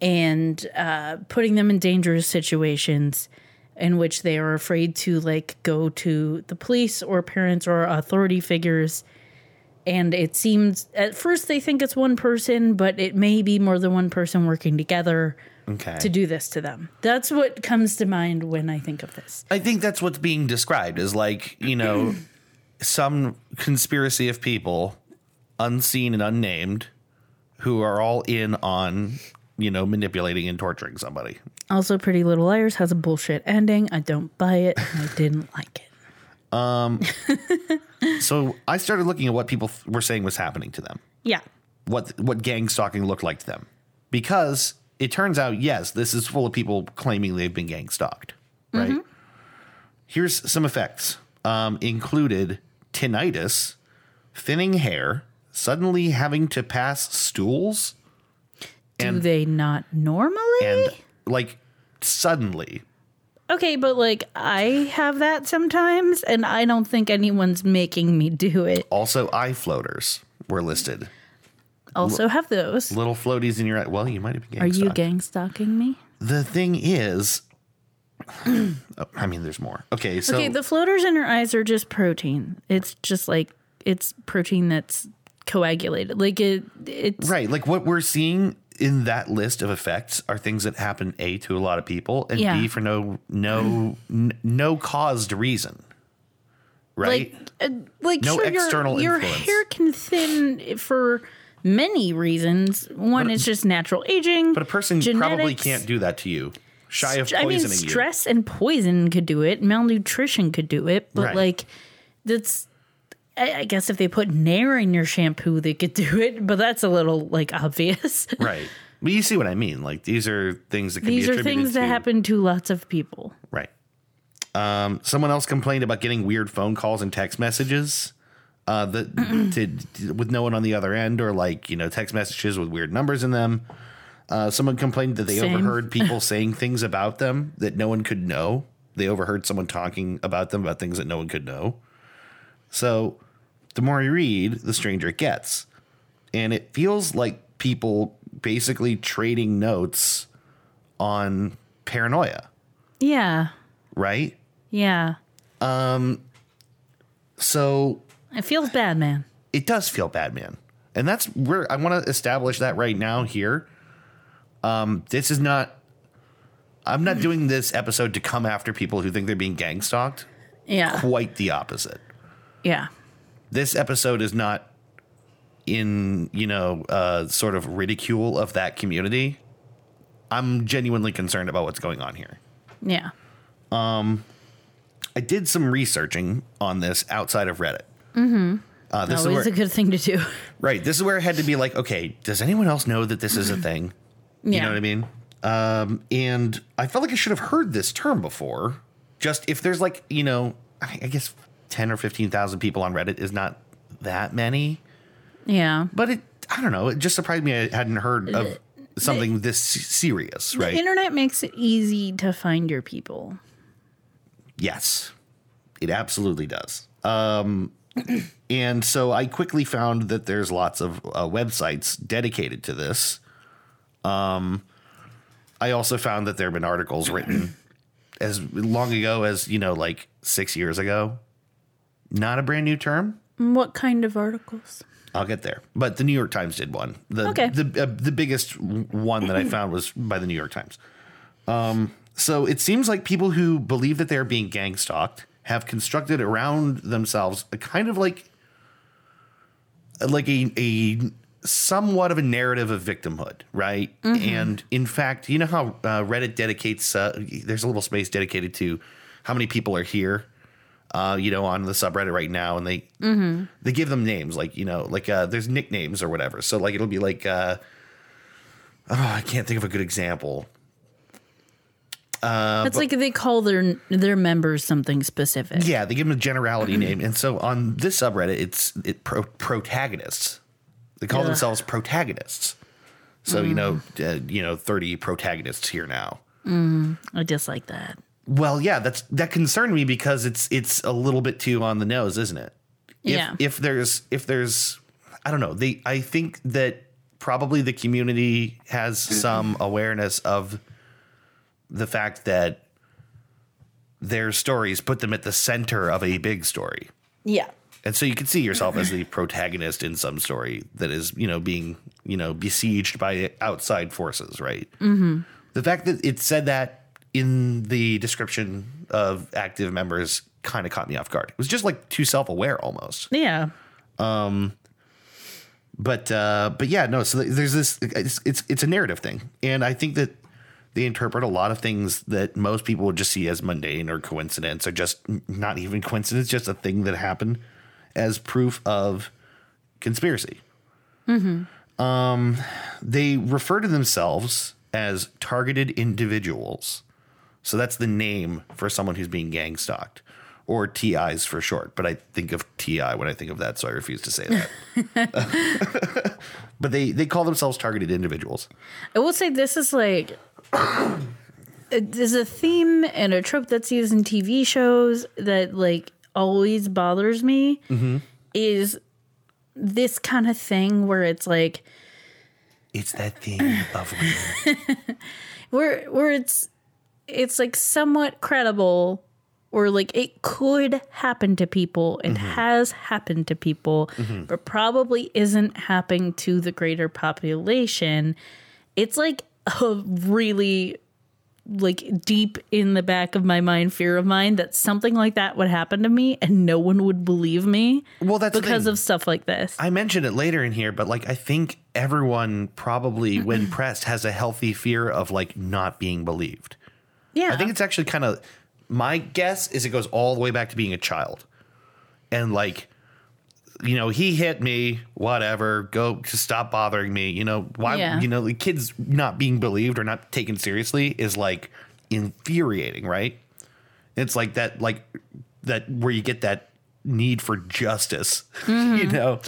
and uh, putting them in dangerous situations in which they are afraid to like go to the police or parents or authority figures and it seems at first they think it's one person but it may be more than one person working together okay. to do this to them. That's what comes to mind when i think of this. I think that's what's being described as like, you know, <clears throat> some conspiracy of people, unseen and unnamed, who are all in on, you know, manipulating and torturing somebody. also pretty little liars has a bullshit ending. I don't buy it. And i didn't like it <laughs> So I started looking at what people th- were saying was happening to them, yeah what what gang stalking looked like to them, because it turns out, yes, this is full of people claiming they've been gang stalked. Right. Here's some effects. Um, included tinnitus, thinning hair, suddenly having to pass stools, do And- they not normally and like suddenly okay but like i have that sometimes and i don't think anyone's making me do it. Also eye floaters were listed. Also have those. little floaties in your eye. Well you might have been gang are you gang stalking me? The thing is <clears throat> oh, i mean there's more. Okay so Okay, the floaters in your eyes are just protein. It's just like it's protein that's coagulated. Like it it's right like what we're seeing in that list of effects are things that happen a to a lot of people and Yeah. b for no no n- no caused reason right like uh, like No sure, your- external your, influence. hair can thin for many reasons. One is just natural aging. but a person probably can't do that to you shy of I poisoning mean, you stress and poison could do it. Malnutrition could do it. But Right. like, that's. I, I guess if they put Nair in your shampoo, they could do it. But that's a little like obvious. <laughs> right but you see what i mean like these are things that can These be are things that to- happen to lots of people. Right. Um, someone else complained about getting weird phone calls and text messages uh, that <clears throat> to, with no one on the other end, or like you know text messages with weird numbers in them. Uh, someone complained that they Same. overheard <laughs> people saying things about them that no one could know. They overheard someone talking about them about things that no one could know. So, the more you read, the stranger it gets, and it feels like people basically trading notes on paranoia, Yeah. right? Yeah. Um So It feels bad, man. it does feel bad, man. And that's where I want to establish that right now here. Um, this is not I'm not doing this episode to come after people who think they're being gang stalked. Yeah. Quite the opposite. Yeah. This episode is not in, you know, uh, sort of ridicule of that community. I'm genuinely concerned about what's going on here. Yeah. Um, I did some researching on this outside of Reddit. Mm-hmm. Uh, this is where, a good thing to do. <laughs> right. This is where I had to be like, okay, does anyone else know that this is a thing? Yeah. You know what I mean? Um, and I felt like I should have heard this term before. Just if there's like, you know, I guess 10 or 15,000 people on Reddit is not that many, Yeah. but it, I don't know, it just surprised me I hadn't heard of something this se- serious, The right? internet makes it easy to find your people. Yes, it absolutely does. Um, <clears throat> and so I quickly found that there's lots of uh, websites dedicated to this. Um, I also found that there have been articles written as long ago as, you know, like six years ago. Not a brand new term. What kind of articles? I'll get there. But the New York Times did one. The Okay. the uh, the biggest one that I <clears throat> found was by the New York Times. Um, so it seems like people who believe that they're being gang stalked have constructed around themselves a kind of like like a a somewhat of a narrative of victimhood, right? And in fact, you know how uh, Reddit dedicates uh, there's a little space dedicated to how many people are here, uh, you know, on the subreddit right now, and they they give them names like you know like uh, there's nicknames or whatever. So like it'll be like uh, oh, I can't think of a good example. it's like they call their their members something specific. Yeah, they give them a generality name, and so on this subreddit, it's it pro- protagonists. They call Ugh. themselves protagonists. So you know, uh, you know, thirty protagonists here now. I dislike that. Well, yeah, that's that concerned me because it's it's a little bit too on the nose, isn't it? If, Yeah. If there's if there's, I don't know. They I think that probably the community has some awareness of the fact that their stories put them at the center of a big story. Yeah. And so you can see yourself as the protagonist in some story that is, you know, being, you know, besieged by outside forces, right? Mm-hmm. The fact that it said that in the description of active members kind of caught me off guard. It was just like too self aware almost. Yeah. But uh, but yeah, no. So there's this. It's, it's it's a narrative thing, and I think that they interpret a lot of things that most people would just see as mundane or coincidence, or just not even coincidence, just a thing that happened, as proof of conspiracy. Um, they refer to themselves as targeted individuals. So that's the name for someone who's being gang stalked, or TIs for short. But I think of TI when I think of that, so I refuse to say that. <laughs> but they they call themselves targeted individuals. I will say this is like there's a theme and a trope that's used in TV shows that like always bothers me mm-hmm. is this kind of thing where it's like It's that thing of women. <laughs> where where it's it's like somewhat credible or like it could happen to people. It mm-hmm. has happened to people mm-hmm. but probably isn't happening to the greater population. It's like a really like deep in the back of my mind fear of mine that something like that would happen to me and no one would believe me Well, that's because of stuff like this. I mentioned it later in here, but like I think everyone probably, when <clears throat> pressed, has a healthy fear of like not being believed. Yeah I think it's actually kind of my guess is it goes all the way back to being a child. And like you know, he hit me, whatever, go to stop bothering me. You know, why Yeah. you know, the kids not being believed or not taken seriously is like infuriating, right? It's like that like that where you get that need for justice, <laughs> you mm-hmm. know.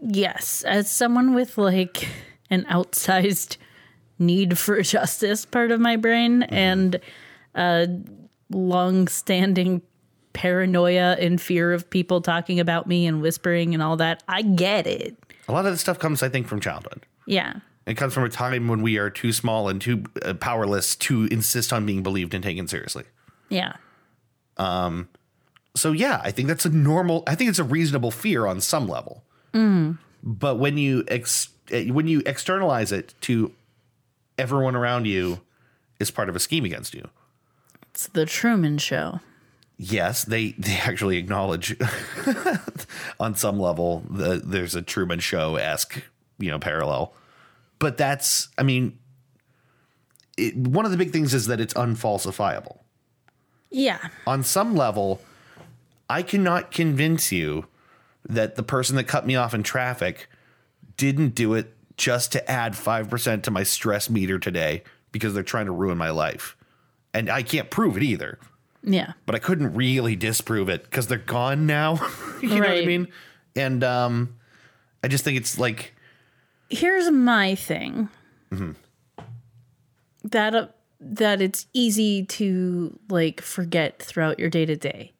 Yes, as someone with like an outsized need for <laughs> justice part of my brain and a long-standing paranoia and fear of people talking about me and whispering and all that, I get it. A lot of this stuff comes I think from childhood. Yeah. It comes from a time when we are too small and too uh, powerless to insist on being believed and taken seriously. Yeah. Um. So yeah, I think that's a normal. I think it's a reasonable fear on some level. But when you ex, eh, when you externalize it to everyone around you, is part of a scheme against you. It's the Truman show. Yes, they they actually acknowledge <laughs> on some level that there's a Truman Show esque you know parallel. But that's I mean, it, one of the big things is that it's unfalsifiable. Yeah. on some level, I cannot convince you that the person that cut me off in traffic didn't do it just to add 5% to my stress meter today because they're trying to ruin my life. And I can't prove it either, Yeah. but I couldn't really disprove it because they're gone now. <laughs> you know what I mean? And um, I just think it's like, Here's my thing. That uh, that it's easy to like forget throughout your day to day.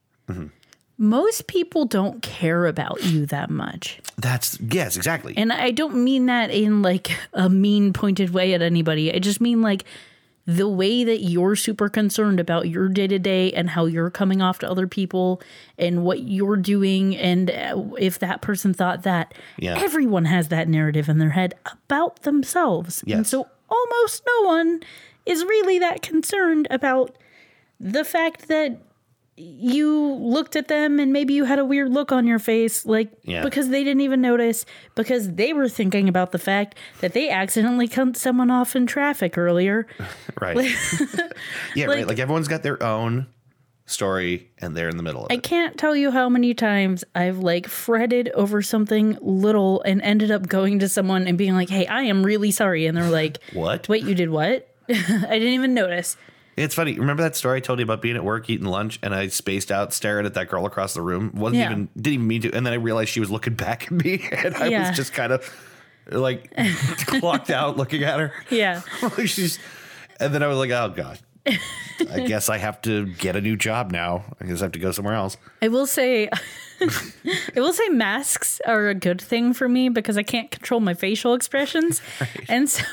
Most people don't care about you that much. that's, yes, exactly. And I don't mean that in like a mean pointed way at anybody. I just mean like the way that you're super concerned about your day to day and how you're coming off to other people and what you're doing, and uh, if that person thought that, Yeah. everyone has that narrative in their head about themselves. And so almost no one is really that concerned about the fact that you looked at them and maybe you had a weird look on your face, like Yeah. because they didn't even notice, because they were thinking about the fact that they accidentally cut someone off in traffic earlier. <laughs> Right. <laughs> yeah, like- right. Like everyone's got their own story and they're in the middle of I it. I can't tell you how many times I've like fretted over something little and ended up going to someone and being like, "Hey, I am really sorry," and they're like, What? Wait, you did what? <laughs> I didn't even notice." It's funny. Remember that story I told you about being at work eating lunch and I spaced out staring at that girl across the room? Wasn't Yeah. even didn't even mean to. And then I realized she was looking back at me <laughs> and I Yeah. was just kind of like <laughs> clocked out looking at her. Yeah. <laughs> She's and then I was like, oh god. I guess I have to get a new job now. I guess I have to go somewhere else. I will say, I will say masks are a good thing for me because I can't control my facial expressions. And so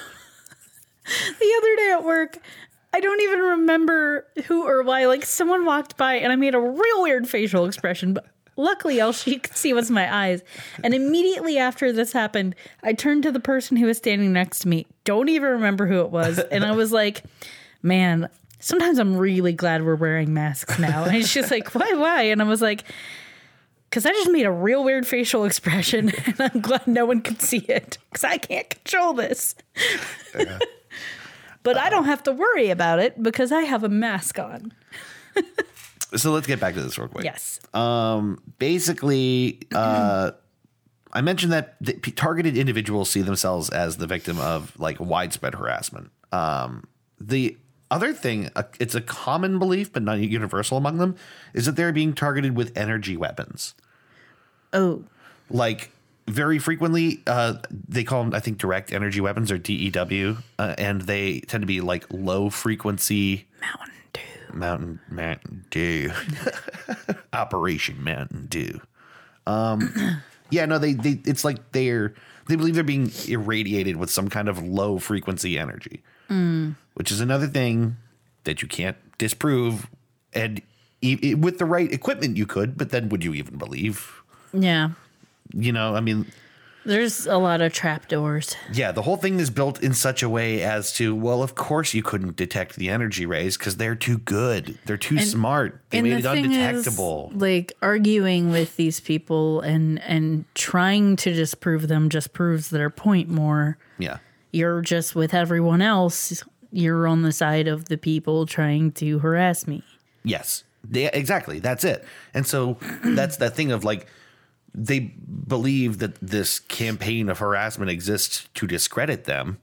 the other day at work, I don't even remember who or why. Like someone walked by and I made a real weird facial expression, but luckily all she could see was my eyes. And immediately after this happened, I turned to the person who was standing next to me. Don't even remember who it was. And I was like, man, sometimes I'm really glad we're wearing masks now. And she's like, why, why? And I was like, because I just made a real weird facial expression <laughs> and I'm glad no one could see it because I can't control this. But I don't have to worry about it because I have a mask on. So let's get back to this real quick. Yes. Um, basically, uh, I mentioned that the targeted individuals see themselves as the victim of like widespread harassment. Um, the other thing, uh, it's a common belief, but not universal among them, is that they're being targeted with energy weapons. Oh, Like very frequently, uh, they call them, I think, direct energy weapons or DEW, uh, and they tend to be like low frequency Mountain Dew. Mountain Mountain Dew. <laughs> Operation Mountain Dew. Um <clears throat> yeah, no, they, they it's like they're they believe they're being irradiated with some kind of low frequency energy. Which is another thing that you can't disprove and e- with the right equipment you could, but then would you even believe? Yeah. You know, I mean, There's a lot of trapdoors. Yeah, the whole thing is built in such a way as to, well, of course you couldn't detect the energy rays because they're too good. They're too smart. They made it undetectable. Is, like arguing with these people and and trying to disprove them just proves their point more. yeah. You're just with everyone else. You're on the side of the people trying to harass me. Yes. They, exactly. That's it. And so that's that thing of like, they believe that this campaign of harassment exists to discredit them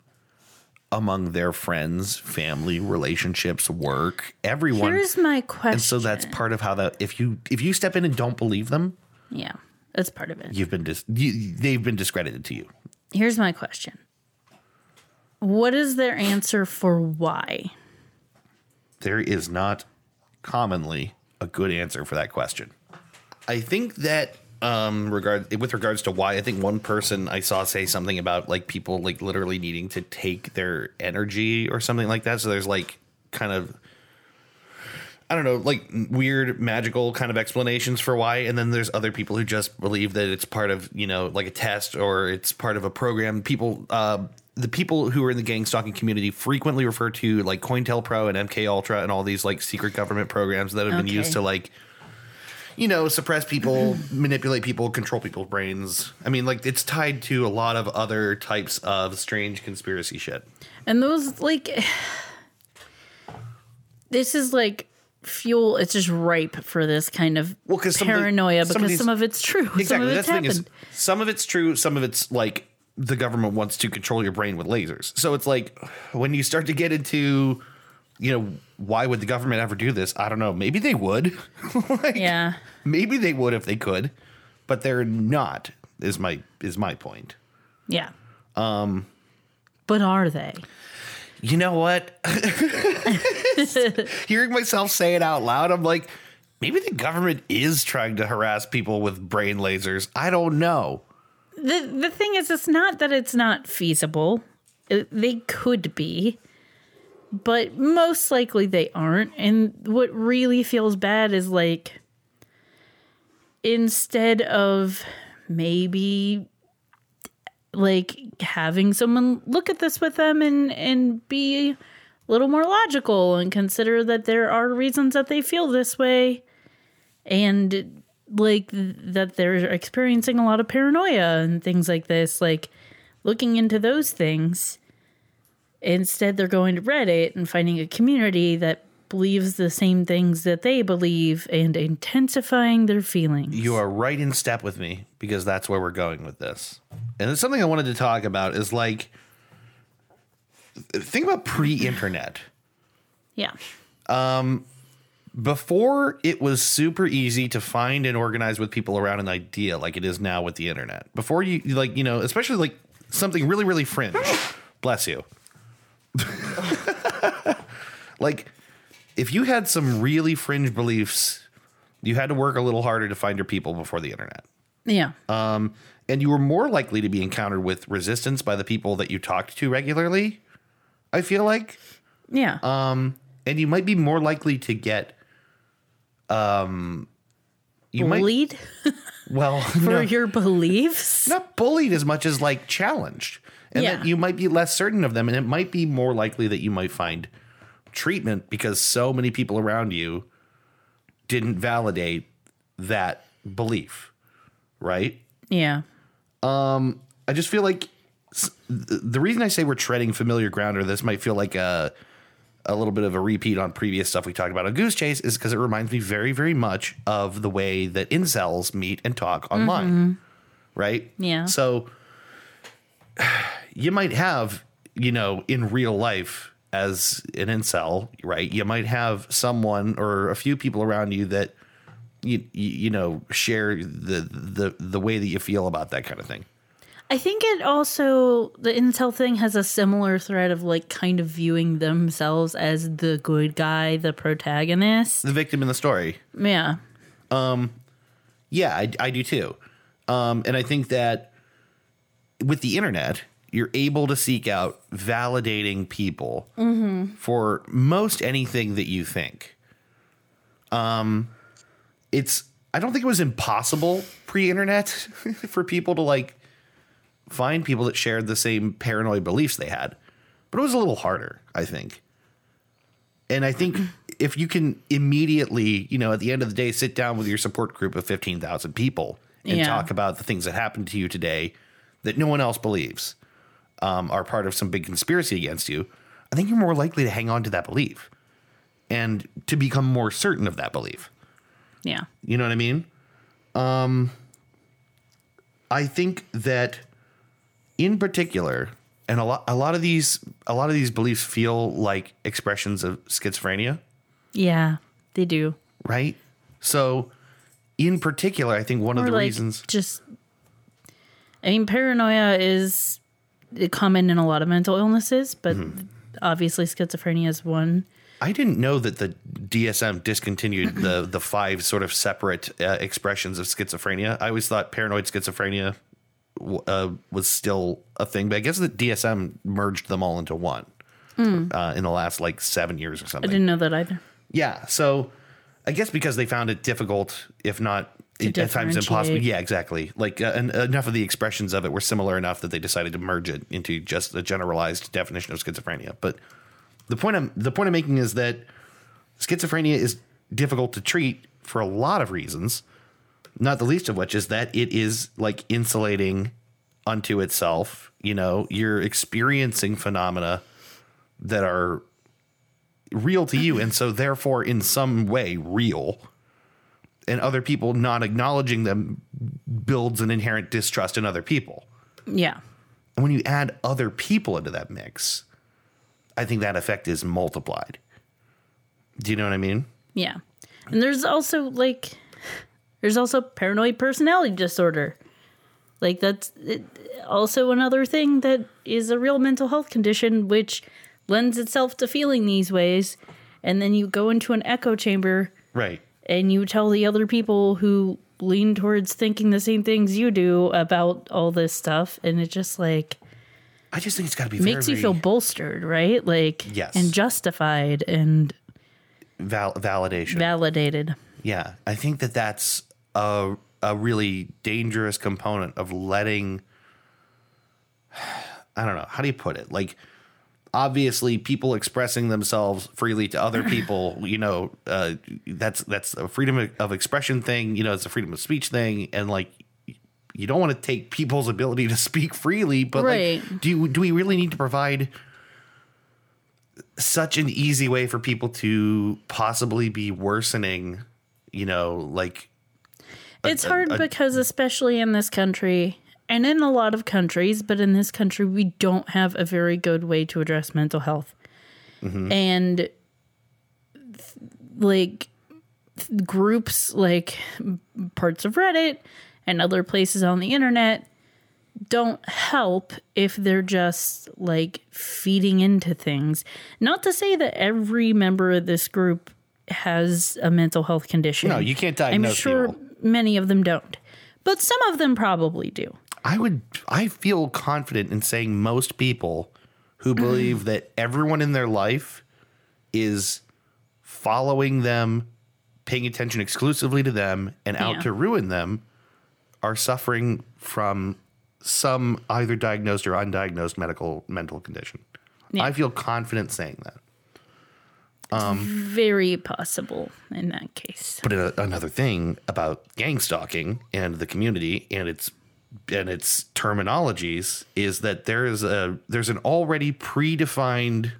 among their friends, family, relationships, work, everyone. Here's my question. and so that's part of how that if you if you step in and don't believe them, yeah, that's part of it. you've been dis, you, they've been discredited to you. Here's my question. What is their answer for why? there is not commonly a good answer for that question. I think that um regard with regards to why I think one person I saw say something about like people like literally needing to take their energy or something like that. So there's like kind of I don't know, like weird magical kind of explanations for why. And then there's other people who just believe that it's part of, you know, like a test or it's part of a program. People, uh, the people who are in the gang stalking community frequently refer to like COINTELPRO and MK Ultra and all these like secret government programs that have been Okay. used to like, you know, suppress people, <laughs> manipulate people, control people's brains. I mean, like it's tied to a lot of other types of strange conspiracy shit. And those like <sighs> this is like fuel it's just ripe for this kind of Well, 'cause some of the- paranoia some of because these- some of it's true. Some Exactly. of That's it's the thing is, some of it's true. Some of it's like the government wants to control your brain with lasers. So it's like when you start to get into, you know, why would the government ever do this? I don't know. Maybe they would. <laughs> Like, yeah. Maybe they would if they could, but they're not. Is my is my point. Yeah. Um but are they? You know what? <laughs> Hearing myself say it out loud, I'm like, maybe the government is trying to harass people with brain lasers. I don't know. The the thing is it's not that it's not feasible. It- they could be. But most likely they aren't. And what really feels bad is like instead of maybe like having someone look at this with them and and be a little more logical and consider that there are reasons that they feel this way and like that they're experiencing a lot of paranoia and things like this like looking into those things instead they're going to reddit and finding a community that believes the same things that they believe and intensifying their feelings You are right in step with me because that's where we're going with this. And it's something I wanted to talk about is like think about pre-internet. yeah Um Before it was super easy to find and organize with people around an idea like it is now with the internet. Before you like, you know, especially like something really really fringe. Bless you. <laughs> like if you had some really fringe beliefs, you had to work a little harder to find your people before the internet. yeah. Um, and you were more likely to be encountered with resistance by the people that you talked to regularly. I feel like, yeah. Um, and you might be more likely to get, um, you bullied? Might well <laughs> for no, your beliefs? Not bullied as much as like challenged, and Yeah. that you might be less certain of them, and it might be more likely that you might find treatment because so many people around you didn't validate that belief, right? yeah Um, I just feel like the reason I say we're treading familiar ground, or this might feel like a a little bit of a repeat on previous stuff we talked about on Goose Chase, is because it reminds me very, very much of the way that incels meet and talk online, right? Yeah. So you might have, you know, in real life as an incel, right? You might have someone or a few people around you that you you, know share the the the way that you feel about that kind of thing. I think it also the incel thing has a similar thread of like kind of viewing themselves as the good guy, the protagonist. the victim in the story. Yeah. Um Yeah, I, I do too. Um, and I think that with the internet, you're able to seek out validating people for most anything that you think. Um, it's I don't think it was impossible pre-internet <laughs> for people to like find people that shared the same paranoid beliefs they had, but it was a little harder, I think. And I think <clears throat> if you can immediately, you know, at the end of the day, sit down with your support group of 15,000 people and Yeah. talk about the things that happened to you today that no one else believes um, are part of some big conspiracy against you, I think you're more likely to hang on to that belief and to become more certain of that belief. Yeah. You know what I mean? Um, I think that in particular, and a lot, a lot of these, a lot of these beliefs feel like expressions of schizophrenia, Yeah. They do. right? So, in particular, I think one of the like reasons, just I mean paranoia is common in a lot of mental illnesses, but Mm-hmm. obviously schizophrenia is one. I didn't know that the DSM discontinued the the five sort of separate uh, expressions of schizophrenia. I always thought paranoid schizophrenia w- uh, was still a thing, but I guess the DSM merged them all into one uh, in the last like seven years or something. I didn't know that either. Yeah, so I guess because they found it difficult, if not At times impossible. Yeah, exactly. Like uh, en- enough of the expressions of it were similar enough that they decided to merge it into just a generalized definition of schizophrenia. But the point I'm the point I'm making is that schizophrenia is difficult to treat for a lot of reasons. Not the least of which is that it is like insulating unto itself. You know, you're experiencing phenomena that are real to you and so therefore in some way real and other people not acknowledging them builds an inherent distrust in other people Yeah. and when you add other people into that mix i think that effect is multiplied do you know what i mean Yeah. And there's also like there's also paranoid personality disorder. Like that's it, also another thing that is a real mental health condition which lends itself to feeling these ways and then you go into an echo chamber right and you tell the other people who lean towards thinking the same things you do about all this stuff and it just like I just think it's got to be makes very, you feel bolstered, right? Like Yes. and justified and val- validation. validated. Yeah, I think that that's a a really dangerous component of letting. <sighs> I don't know how do you put it. Like, obviously, people expressing themselves freely to other people. <laughs> You know, uh, that's that's a freedom of expression thing. You know, it's a freedom of speech thing, and like. You don't want to take people's ability to speak freely, but Right. like, do you, do we really need to provide such an easy way for people to possibly be worsening? You know, like It's hard because, especially in this country and in a lot of countries, but in this country, we don't have a very good way to address mental health. Mm-hmm. And th- like th- groups like parts of Reddit and other places on the internet don't help if they're just like feeding into things. Not to say that every member of this group has a mental health condition. No, you can't diagnose. I'm sure people. many of them don't, but some of them probably do. I would I feel confident in saying most people who believe that everyone in their life is following them, paying attention exclusively to them and out Yeah. to ruin them are suffering from some either diagnosed or undiagnosed medical mental condition. Yeah. I feel confident saying that. Um, Very possible in that case. But a, another thing about gang stalking and the community and its and its terminologies is that there is a there's an already predefined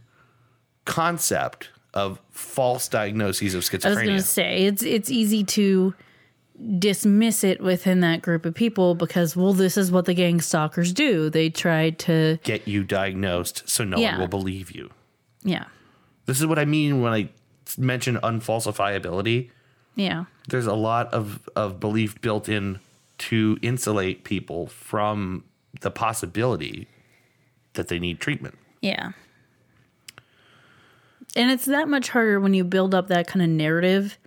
concept of false diagnoses of schizophrenia. I was going to say it's it's easy to dismiss it within that group of people because well this is what the gang stalkers do. They try to Get you diagnosed so no Yeah. one will believe you. yeah. This is what I mean when I mention unfalsifiability. Yeah. There's a lot of, of belief built in to insulate people from the possibility that they need treatment. Yeah. And it's that much harder when you build up that kind of narrative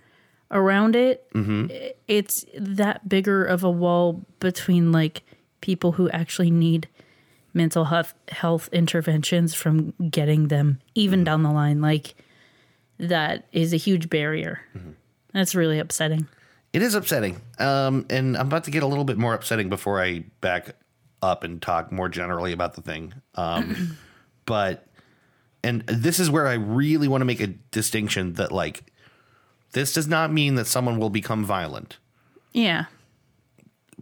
around it. I- It's that bigger of a wall between like people who actually need mental health health interventions from getting them even mm-hmm. down the line. Like that is a huge barrier. Mm-hmm. That's really upsetting. It is upsetting. Um, and I'm about to get a little bit more upsetting before I back up and talk more generally about the thing. Um, <clears throat> but, and this is where I really want to make a distinction that, like, this does not mean that someone will become violent. Yeah.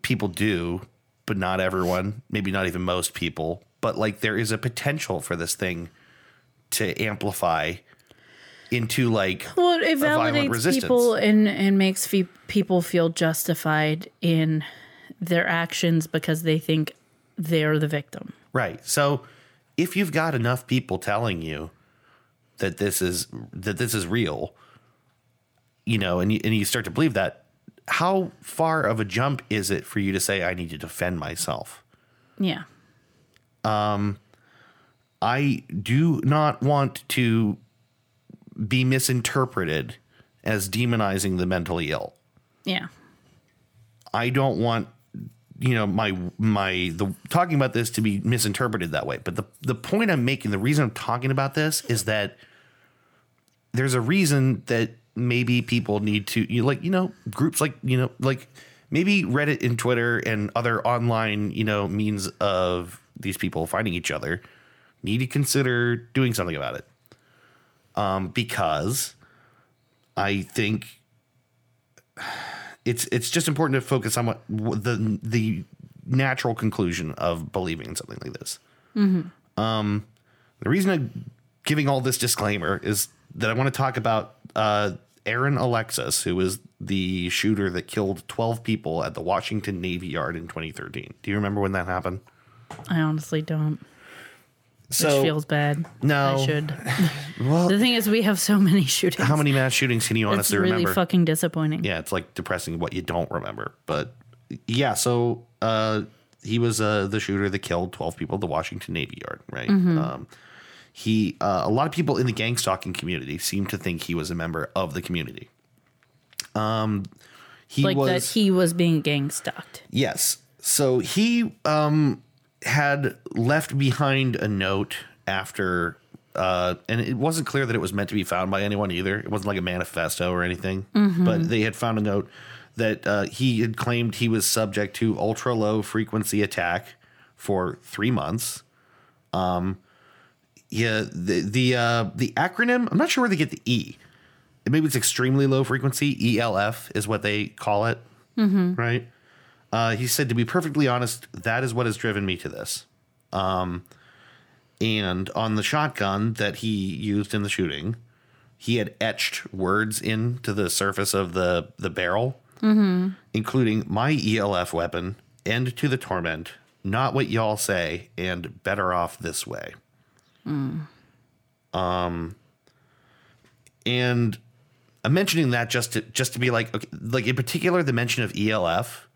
People do, but not everyone, maybe not even most people. But, like, there is a potential for this thing to amplify into, like, Well, it violent validates resistance. people and and makes fe- people feel justified in their actions because they think they're the victim. Right. So if you've got enough people telling you that this is that this is real, you know, and you, and you start to believe that, how far of a jump is it for you to say I need to defend myself? Yeah. Um I do not want to be misinterpreted as demonizing the mentally ill. Yeah. I don't want you know my my the talking about this to be misinterpreted that way. But the the point I'm making, the reason I'm talking about this is that there's a reason that maybe people need to you know, like you know groups like you know like maybe Reddit and Twitter and other online you know means of these people finding each other need to consider doing something about it. Um, because I think it's it's just important to focus on what the the natural conclusion of believing in something like this. Um, the reason I'm giving all this disclaimer is that I want to talk about uh, Aaron Alexis, who was the shooter that killed 12 people at the Washington Navy Yard in 2013. Do you remember when that happened? I honestly don't. So Which feels bad. no. I should. <laughs> well, The thing is, we have so many shootings. how many mass shootings can you honestly It's really remember? fucking disappointing. yeah, it's like depressing what you don't remember. But yeah, so uh, he was uh, the shooter that killed 12 people at the Washington Navy Yard, right? Um, he, uh, a lot of people in the gang stalking community seem to think he was a member of the community. Um, he like was that he was being gang stalked. Yes. So he um had left behind a note after uh, and it wasn't clear that it was meant to be found by anyone either. It wasn't like a manifesto or anything, but they had found a note that uh, he had claimed he was subject to ultra low frequency attack for three months. Um, yeah, the the uh, the acronym. I'm not sure where they get the E. Maybe it's extremely low frequency. ELF is what they call it, right? Uh, he said, to be perfectly honest, that is what has driven me to this. Um, and on the shotgun that he used in the shooting, he had etched words into the surface of the the barrel, including "my ELF weapon," "end to the torment," "not what y'all say," and "better off this way." Um, and I'm mentioning that just to just to be like, okay, like in particular, the mention of ELF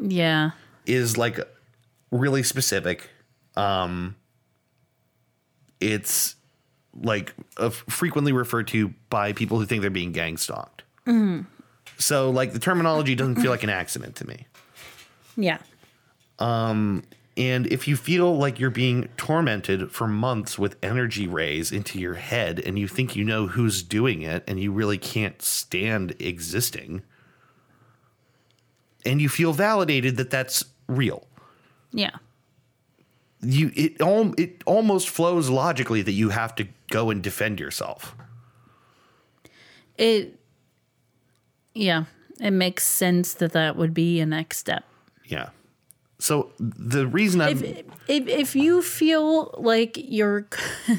Yeah. is like really specific. Um, it's like uh, frequently referred to by people who think they're being gang stalked. So, like, the terminology doesn't feel like an accident to me. Yeah. um And if you feel like you're being tormented for months with energy rays into your head and you think you know who's doing it and you really can't stand existing, and you feel validated that that's real, Yeah. you it all it almost flows logically that you have to go and defend yourself. It Yeah, it makes sense that that would be a next step. Yeah. So the reason I'm If if if you feel like you're <laughs>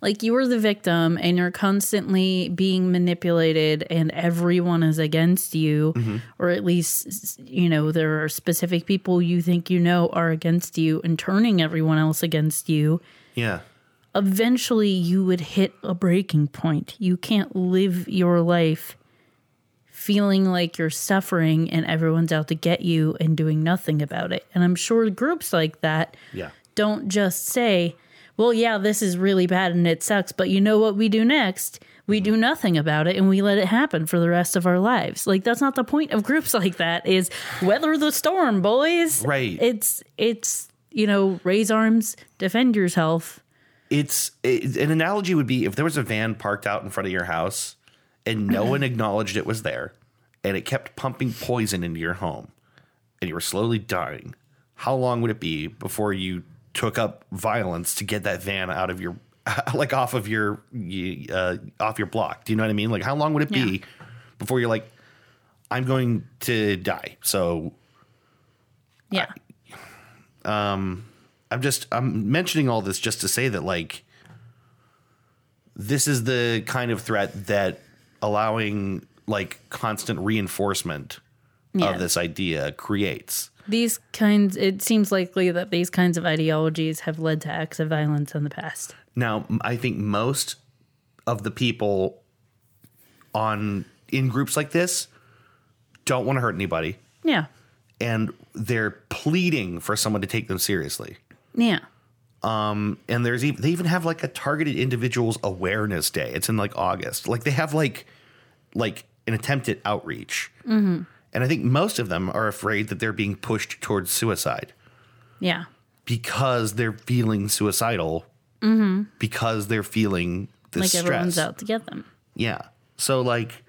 like you are the victim and you're constantly being manipulated and everyone is against you mm-hmm. or at least you know there are specific people you think you know are against you and turning everyone else against you yeah. eventually you would hit a breaking point. You can't live your life feeling like you're suffering and everyone's out to get you and doing nothing about it. And I'm sure groups like that Yeah. don't just say, well, yeah, this is really bad and it sucks, but you know what we do next? We do mm-hmm. nothing about it and we let it happen for the rest of our lives. Like that's not the point of groups <laughs> like that is weather the storm, boys. Right. It's it's you know, raise arms, defend yourself. It's it, an analogy would be if there was a van parked out in front of your house and no <clears throat> one acknowledged it was there and it kept pumping poison into your home and you were slowly dying. How long would it be before you took up violence to get that van out of your <laughs> like off of your uh, off your block? Do you know what I mean? Like how long would it be before you're like I'm going to die. So Yeah. I'm just I'm mentioning all this just to say that like this is the kind of threat that allowing like constant reinforcement Yeah. of this idea creates. These kinds, it seems likely that these kinds of ideologies have led to acts of violence in the past. Now, i think most of the people on in groups like this don't want to hurt anybody Yeah. and they're pleading for someone to take them seriously. Yeah. um and there's even they even have like a targeted individuals awareness day. It's in like August. Like they have like like an attempt at outreach, mm-hmm. And I think most of them are afraid that they're being pushed towards suicide Yeah. because they're feeling suicidal mm-hmm. because they're feeling the Like stress. everyone's out to get them. Yeah. So like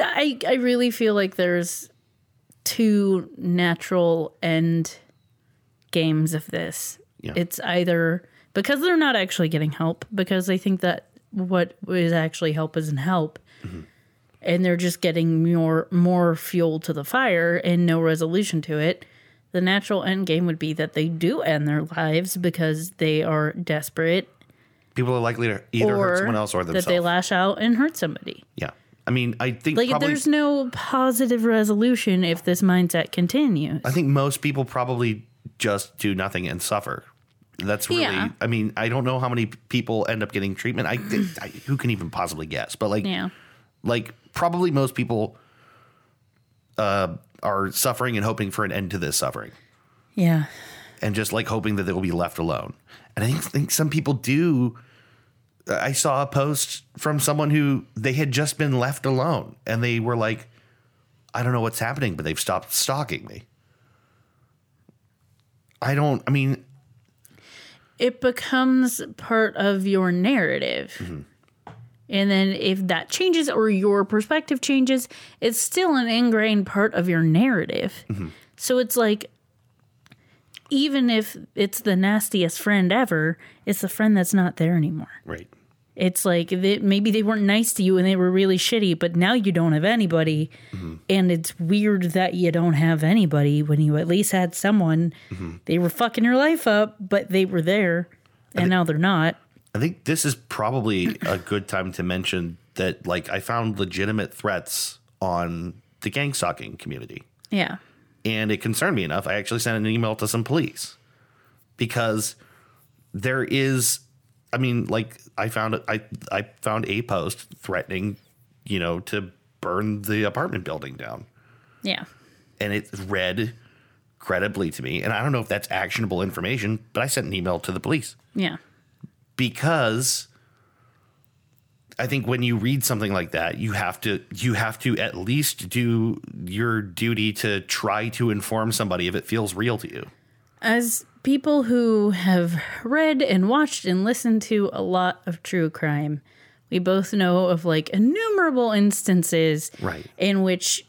I, I really feel like there's two natural end games of this. Yeah. It's either because they're not actually getting help, because they think that what is actually help isn't help. Mm-hmm. And they're just getting more more fuel to the fire and no resolution to it. The natural end game would be that they do end their lives because they are desperate people are likely to either hurt someone else or themselves. that they lash out and hurt somebody. yeah. I mean, I think Like probably there's no positive resolution if this mindset continues. I think most people probably just do nothing and suffer. That's really. Yeah. I mean, I don't know how many people end up getting treatment. I, I who can even possibly guess? But like, yeah. Like probably most people uh, are suffering and hoping for an end to this suffering, Yeah. and just like hoping that they will be left alone. And I think, think some people do. I saw a post from someone who they had just been left alone, and they were like, "I don't know what's happening, but they've stopped stalking me." I don't. I mean, it becomes part of your narrative. And then if that changes or your perspective changes, it's still an ingrained part of your narrative. Mm-hmm. So it's like even if it's the nastiest friend ever, it's the friend that's not there anymore. Right. It's like they, maybe they weren't nice to you and they were really shitty, but now you don't have anybody. Mm-hmm. And it's weird that you don't have anybody when you at least had someone. Mm-hmm. They were fucking your life up, but they were there and now they're not. I think this is probably a good time to mention that like I found legitimate threats on the gang stalking community. Yeah. and it concerned me enough. I actually sent an email to some police because there is, I mean, like I found I I found a post threatening, you know, to burn the apartment building down, Yeah. and it read credibly to me. And I don't know if that's actionable information, but I sent an email to the police Yeah. Because I think when you read something like that, you have to you have to at least do your duty to try to inform somebody if it feels real to you. As people who have read and watched and listened to a lot of true crime, we both know of like innumerable instances Right. in which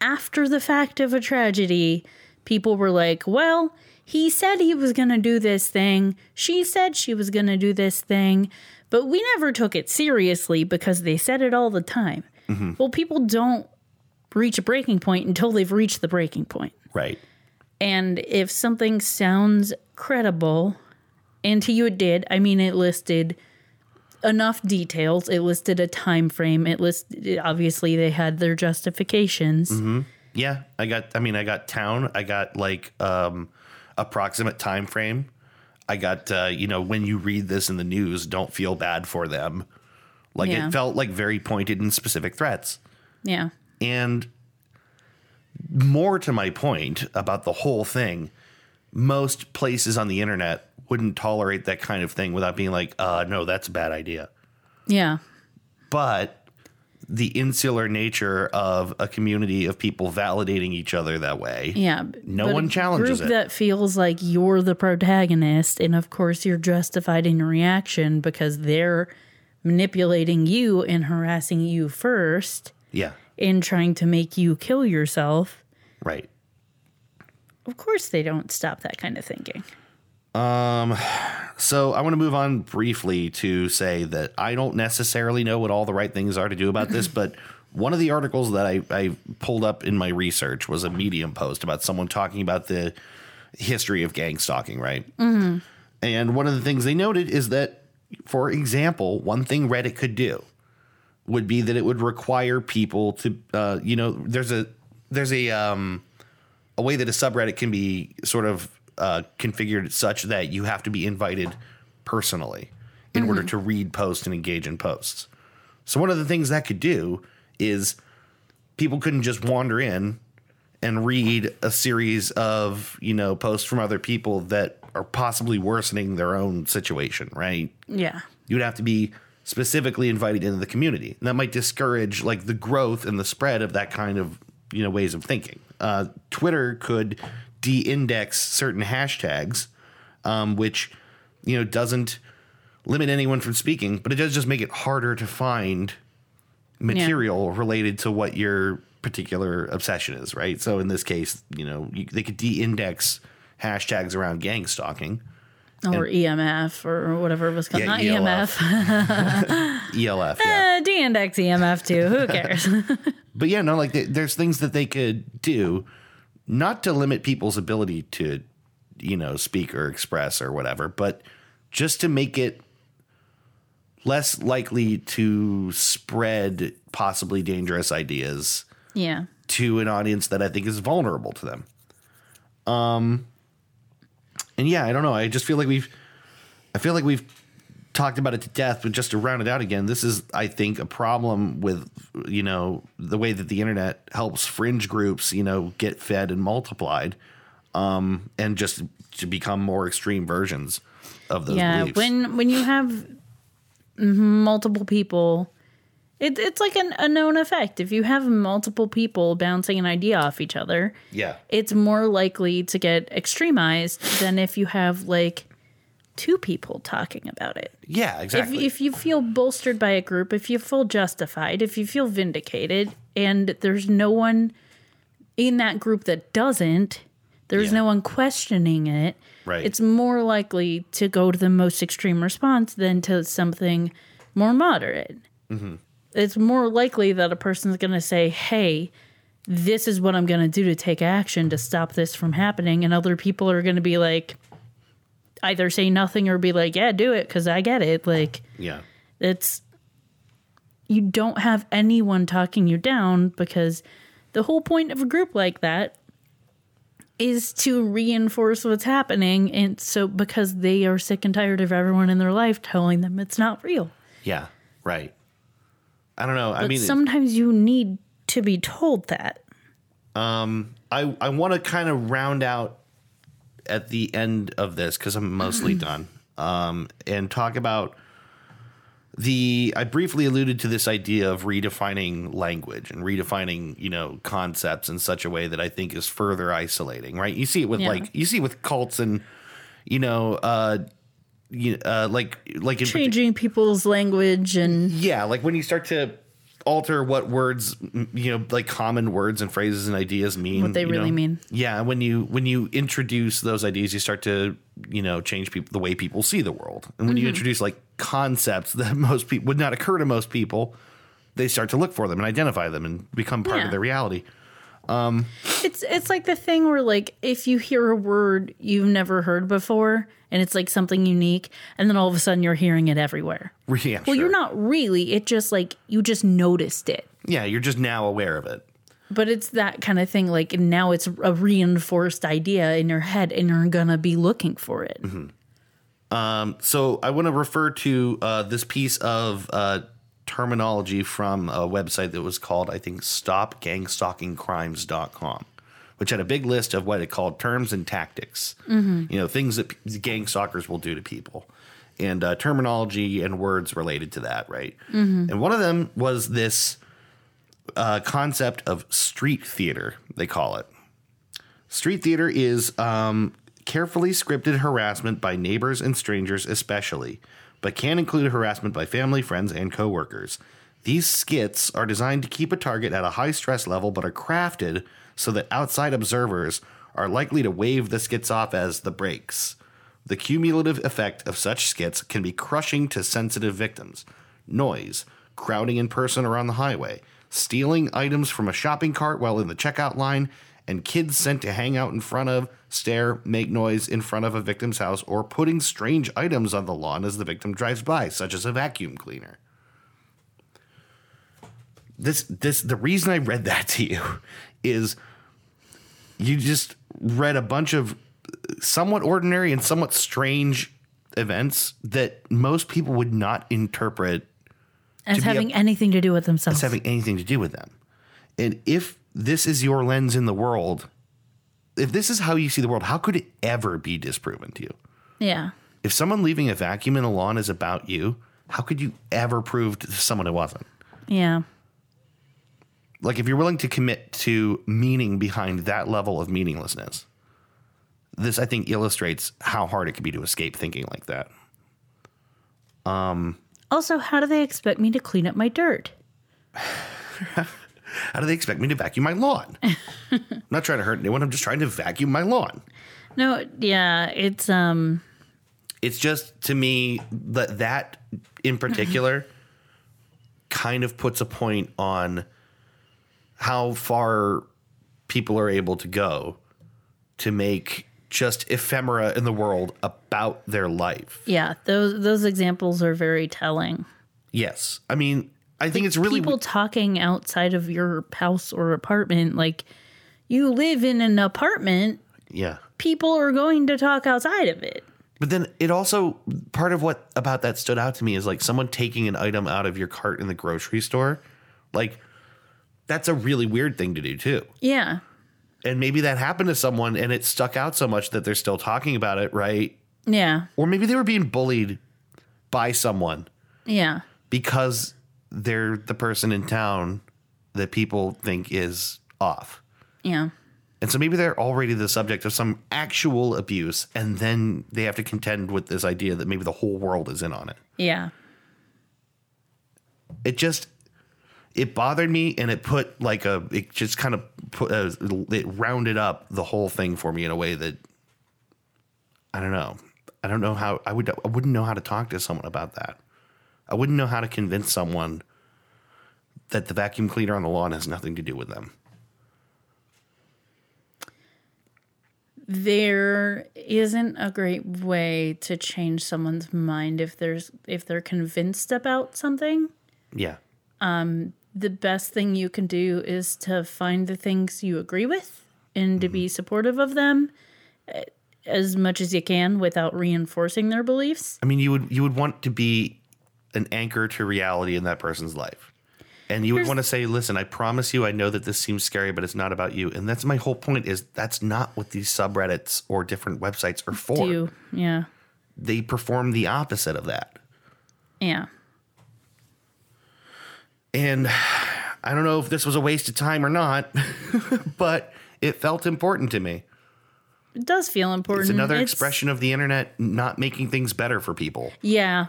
after the fact of a tragedy, people were like, well, he said he was going to do this thing. She said she was going to do this thing, but we never took it seriously because they said it all the time. Well, people don't reach a breaking point until they've reached the breaking point. Right. And if something sounds credible, and to you it did, I mean, it listed enough details. It listed a time frame. It listed obviously they had their justifications. Yeah, I got I mean I got town, I got like um approximate time frame. I got uh you know when you read this in the news, don't feel bad for them. Like Yeah. it felt like very pointed and specific threats. Yeah, And more to my point about the whole thing, most places on the internet wouldn't tolerate that kind of thing without being like, uh no, that's a bad idea. yeah, but the insular nature of a community of people validating each other that way. yeah. No one a challenges group it. That feels like you're the protagonist, and of course you're justified in your reaction because they're manipulating you and harassing you first, Yeah, and trying to make you kill yourself. right. Of course, they don't stop that kind of thinking. So I want to move on briefly to say that I don't necessarily know what all the right things are to do about this, <laughs> but one of the articles that I, I pulled up in my research was a Medium post about someone talking about the history of gang stalking, right? Mm-hmm. And one of the things they noted is that, for example, one thing Reddit could do would be that it would require people to, uh, you know, there's a there's a um, a way that a subreddit can be sort of uh, configured such that you have to be invited personally in order to read posts and engage in posts. So one of the things that could do is people couldn't just wander in and read a series of you know posts from other people that are possibly worsening their own situation, right? Yeah. you'd have to be specifically invited into the community. And that might discourage like the growth and the spread of that kind of you know ways of thinking. Uh, Twitter could de-index certain hashtags, um, which you know doesn't limit anyone from speaking, but it does just make it harder to find material related to what your particular obsession is, right? So in this case, you know, you, they could de-index hashtags around gang stalking. Or EMF or whatever it was called. Yeah, Not ELF. EMF. <laughs> ELF, yeah. Eh, D-index EMF too. Who cares? <laughs> But yeah, no, like th- there's things that they could do, not to limit people's ability to, you know, speak or express or whatever, but just to make it less likely to spread possibly dangerous ideas yeah. to an audience that I think is vulnerable to them. Um, and yeah, I don't know. I just feel like we've, I feel like we've talked about it to death, but just to round it out again, this is, I think, a problem with, you know, the way that the internet helps fringe groups, you know, get fed and multiplied, um, and just to become more extreme versions of those yeah. beliefs. When when you have multiple people, it, it's like an, a known effect. If you have multiple people bouncing an idea off each other, yeah, it's more likely to get extremized than if you have like two people talking about it. Yeah, If, exactly. if you feel bolstered by a group, if you feel justified, if you feel vindicated, and there's no one in that group that doesn't, there's Yeah. no one questioning it, Right. it's more likely to go to the most extreme response than to something more moderate. Mm-hmm. It's more likely that a person's going to say, hey, this is what I'm going to do to take action to stop this from happening. And other people are going to be like, either say nothing or be like, yeah, do it because I get it. Like, yeah. it's you don't have anyone talking you down because the whole point of a group like that is to reinforce what's happening and so because they are sick and tired of everyone in their life telling them it's not real Yeah. Right. I don't know. I mean, sometimes you need to be told that Um, I I want to kind of round out at the end of this because I'm mostly <clears throat> done. Um, and talk about the I briefly alluded to this idea of redefining language and redefining you know concepts in such a way that I think is further isolating. Right? You see it with Yeah. like you see it with cults and you know uh, you uh, like like partic- changing people's language and yeah, like when you start to alter what words, you know, like common words and phrases and ideas mean. What they really know? mean. Yeah, when you when you introduce those ideas, you start to you know change people the way people see the world. And when you Mm-hmm. introduce like concepts that <laughs> most people would not occur to most people, they start to look for them and identify them and become part Yeah. of their reality. It's it's like the thing where like if you hear a word you've never heard before and it's like something unique and then all of a sudden you're hearing it everywhere. Yeah, Well, sure. you're not really. It just like you just noticed it. Yeah, you're just now aware of it. But it's that kind of thing like now it's a reinforced idea in your head and you're going to be looking for it. So I want to refer to uh, this piece of uh, terminology from a website that was called, I think, stopgangstalkingcrimes.com, which had a big list of what it called terms and tactics, you know, things that p- gang stalkers will do to people, and uh, terminology and words related to that, right? And one of them was this uh, concept of street theater, they call it. Street theater is um, carefully scripted harassment by neighbors and strangers, especially, but can include harassment by family, friends, and coworkers. These skits are designed to keep a target at a high stress level, but are crafted so that outside observers are likely to wave the skits off as the breaks. The cumulative effect of such skits can be crushing to sensitive victims. Noise, crowding in person or on the highway, stealing items from a shopping cart while in the checkout line, and kids sent to hang out in front of, stare, make noise in front of a victim's house, or putting strange items on the lawn as the victim drives by, such as a vacuum cleaner. This this the reason I read that <laughs> to you is you just read a bunch of somewhat ordinary and somewhat strange events that most people would not interpret As be a- having anything to do with themselves. as having anything to do with them. And if this is your lens in the world, if this is how you see the world, how could it ever be disproven to you? yeah. If someone leaving a vacuum in a lawn is about you, how could you ever prove to someone it wasn't? Yeah. Like if you're willing to commit to meaning behind that level of meaninglessness, this I think illustrates how hard it can be to escape thinking like that. Um Also, how do they expect me to clean up my dirt? <laughs> How do they expect me to vacuum my lawn? I'm <laughs> not trying to hurt anyone. I'm just trying to vacuum my lawn. No, yeah, it's um It's just to me that that in particular <laughs> kind of puts a point on how far people are able to go to make just ephemera in the world about their life. yeah, those those examples are very telling. Yes. I mean, I think it's really people talking outside of your house or apartment like you live in an apartment, yeah. people are going to talk outside of it. But then it also part of what about that stood out to me is like someone taking an item out of your cart in the grocery store. Like that's a really weird thing to do too. Yeah. And maybe that happened to someone and it stuck out so much that they're still talking about it, right? Yeah. Or maybe they were being bullied by someone Yeah. because they're the person in town that people think is off. Yeah. And so maybe they're already the subject of some actual abuse, and then they have to contend with this idea that maybe the whole world is in on it. Yeah. It just it bothered me, and it put like a it just kind of put uh, it rounded up the whole thing for me in a way that I don't know. I don't know how I would I wouldn't know how to talk to someone about that. I wouldn't know how to convince someone that the vacuum cleaner on the lawn has nothing to do with them. there isn't a great way to change someone's mind if there's if they're convinced about something Yeah. Um the best thing you can do is to find the things you agree with and to be supportive of them eh, as much as you can without reinforcing their beliefs I mean, you would you would want to be an anchor to reality in that person's life. And you would want to say, "Listen, I promise you I know that this seems scary, but it's not about you." And that's my whole point is that's not what these subreddits or different websites are for. do yeah They perform the opposite of that. yeah And <sighs> I don't know if this was a waste of time or not, <laughs> but it felt important to me. it does feel important It's another It's- expression of the internet not making things better for people. Yeah.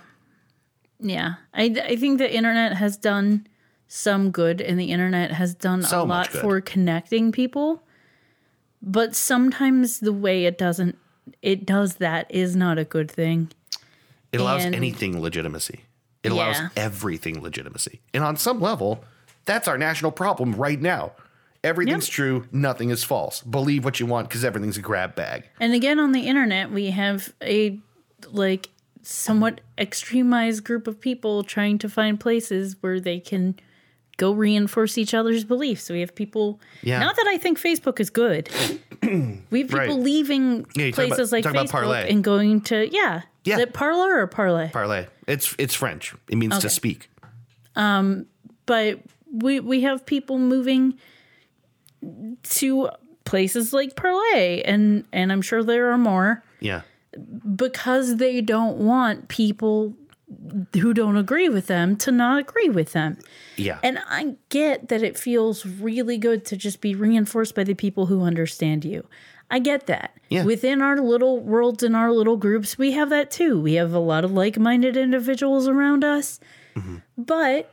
Yeah. I, I think the internet has done some good and the internet has done So a lot good. for connecting people. But sometimes the way it doesn't it does that is not a good thing. It allows And- anything legitimacy. It allows Yeah. everything legitimacy. And on some level, that's our national problem right now. Everything's Yep. true, nothing is false. Believe what you want because everything's a grab bag. And again on the internet we have a like somewhat extremized group of people trying to find places where they can go reinforce each other's beliefs. So we have people Yeah. not that I think Facebook is good. <clears throat> we have people Right. leaving Yeah, places about- like Facebook and going to yeah. Yeah. Is it parlor or parlay? Parlay. It's it's French. It means to Okay. speak. Um, but we we have people moving to places like Parler and and I'm sure there are more Yeah. Because they don't want people who don't agree with them to not agree with them. Yeah. And I get that it feels really good to just be reinforced by the people who understand you. I get that. Yeah. Within our little worlds and our little groups, we have that too. We have a lot of like minded individuals around us. Mm-hmm. But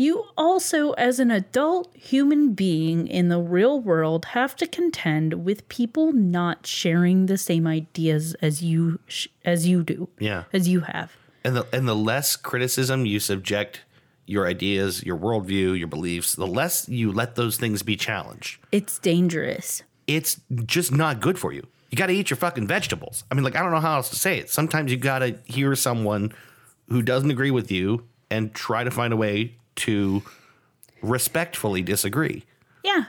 you also, as an adult human being in the real world, have to contend with people not sharing the same ideas as you sh- as you do, yeah. as you have. And the and the less criticism you subject your ideas, your worldview, your beliefs, the less you let those things be challenged. It's dangerous. it's just not good for you. You got to eat your fucking vegetables. I mean, like, I don't know how else to say it. Sometimes you got to hear someone who doesn't agree with you and try to find a way to respectfully disagree. Yeah.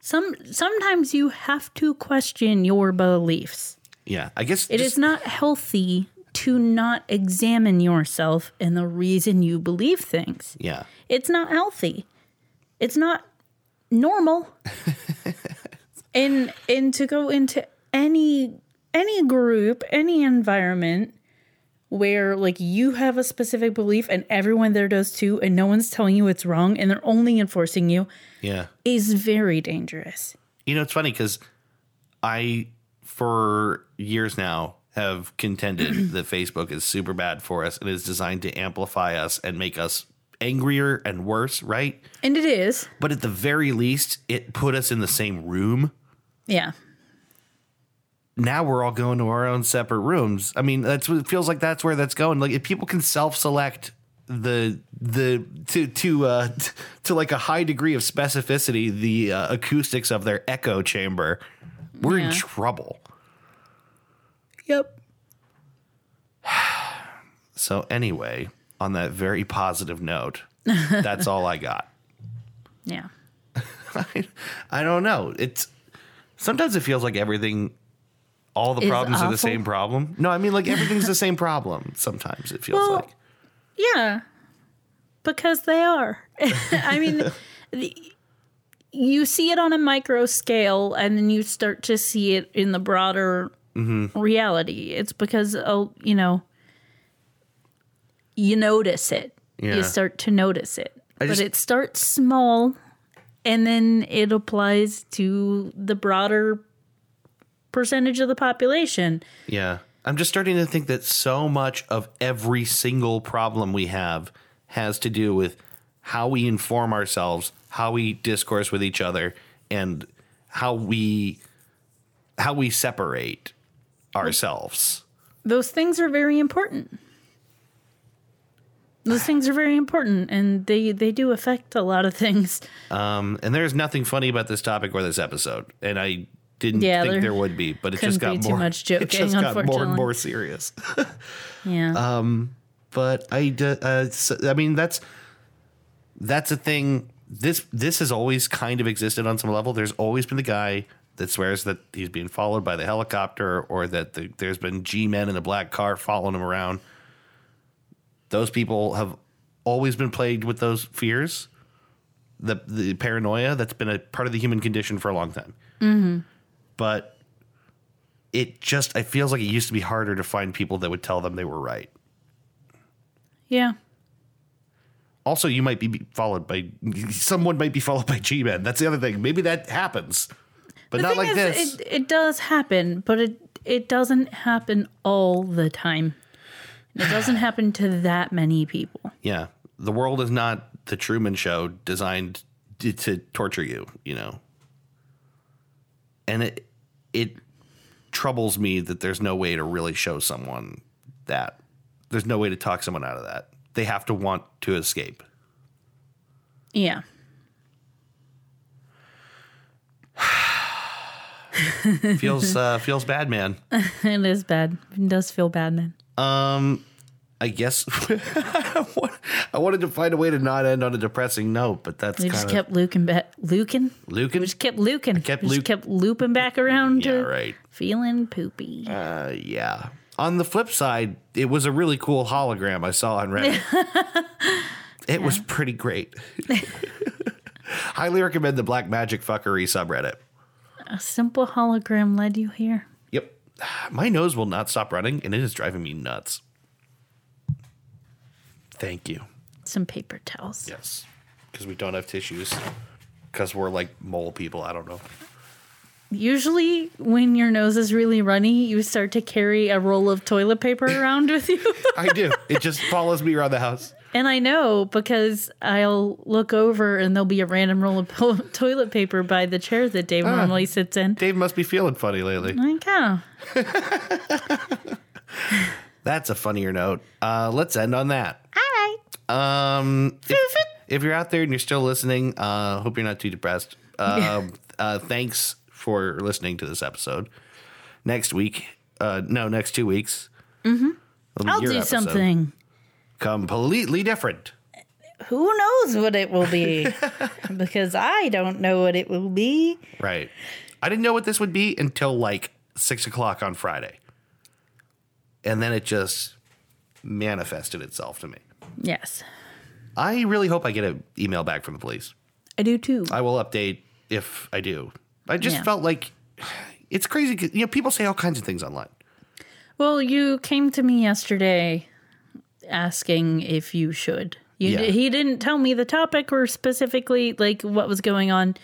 Some sometimes you have to question your beliefs. Yeah, I guess It is not healthy to not examine yourself and the reason you believe things. Yeah, It's not healthy. It's not normal. <laughs> and and to go into any any group, any environment where like you have a specific belief and everyone there does too and no one's telling you it's wrong and they're only enforcing you yeah. is very dangerous. You know, it's funny because I, for years now, have contended <clears throat> that Facebook is super bad for us and is designed to amplify us and make us angrier and worse, right? And it is. But at the very least, it put us in the same room Yeah. Now we're all going to our own separate rooms. I mean, that's what it feels like. That's where that's going. Like if people can self-select the the to to uh <laughs> to like a high degree of specificity the uh, acoustics of their echo chamber, we're in trouble. Yep. <sighs> So anyway, on that very positive note, <laughs> that's all I got. Yeah. <laughs> I, I don't know. It's sometimes it feels like everything all the problems are the same problem. No, I mean like everything's the same problem. Sometimes it feels Well, like. Yeah. Because they are. <laughs> I mean, the, you see it on a micro scale and then you start to see it in the broader mm-hmm. reality. It's because, oh, you know, you notice it. Yeah. You start to notice it. I but just- it starts small and then it applies to the broader percentage of the population. Yeah. I'm just starting to think that so much of every single problem we have has to do with how we inform ourselves, how we discourse with each other, and how we how we separate ourselves. Those things are very important. Those things are very important and they they do affect a lot of things. Um, and there's nothing funny about this topic or this episode, and I didn't Yeah, think there there would be, but it just got be too more much <laughs> It just got more and more serious. <laughs> Yeah. but I, uh, s- I mean, that's that's a thing. This this has always kind of existed on some level. There's always been the guy that swears that he's being followed by the helicopter, or that the, there's been G men in a black car following him around. Those people have always been plagued with those fears, the the paranoia that's been a part of the human condition for a long time. Mm-hmm. But it just it feels like it used to be harder to find people that would tell them they were right. yeah. Also, you might be followed by <laughs> someone might be followed by G Men. That's the other thing. Maybe that happens, but The not like is, this. It, it does happen, but it it doesn't happen all the time. It doesn't <sighs> happen to that many people. yeah, the world is not the Truman Show designed to, to torture you. You know, and it it troubles me that there's no way to really show someone that. There's no way to talk someone out of that. They have to want to escape. Yeah. <sighs> Feels uh, feels bad, man. <laughs> It is bad. It does feel bad, man. Um, I guess <laughs> I wanted to find a way to not end on a depressing note, but that's We kind just of kept luking back. Lucan. We just kept luking. kept we just kept looping back around Yeah, to right. feeling poopy. Uh, yeah. On the flip side, it was a really cool hologram I saw on Reddit. <laughs> it was pretty great. <laughs> Highly recommend the Black Magic Fuckery subreddit. A simple hologram led you here. Yep. <sighs> My nose will not stop running, and it is driving me nuts. Thank you. Some paper towels. Yes. Because we don't have tissues. Because we're like mole people. I don't know. Usually, when your nose is really runny, you start to carry a roll of toilet paper <laughs> around with you. I do. It just follows me around the house. and I know because I'll look over and there'll be a random roll of po- <laughs> toilet paper by the chair that Dave Ah. normally sits in. Dave must be feeling funny lately. Like, <laughs> oh, That's a funnier note. Uh, let's end on that. right. Um, if, if you're out there and you're still listening, uh, hope you're not too depressed. Uh, <laughs> uh, thanks for listening to this episode. Next week, uh, no, next two weeks, mm-hmm. I'll do something. completely different. Who knows what it will be? <laughs> because I don't know what it will be. Right. I didn't know what this would be until like six o'clock on Friday, and then it just manifested itself to me. Yes, I really hope I get an email back from the police. I do too. I will update if I do. I just Yeah. felt like it's crazy. You know, people say all kinds of things online. Well, you came to me yesterday asking if you should. You, Yeah. He didn't tell me the topic or specifically like what was going on.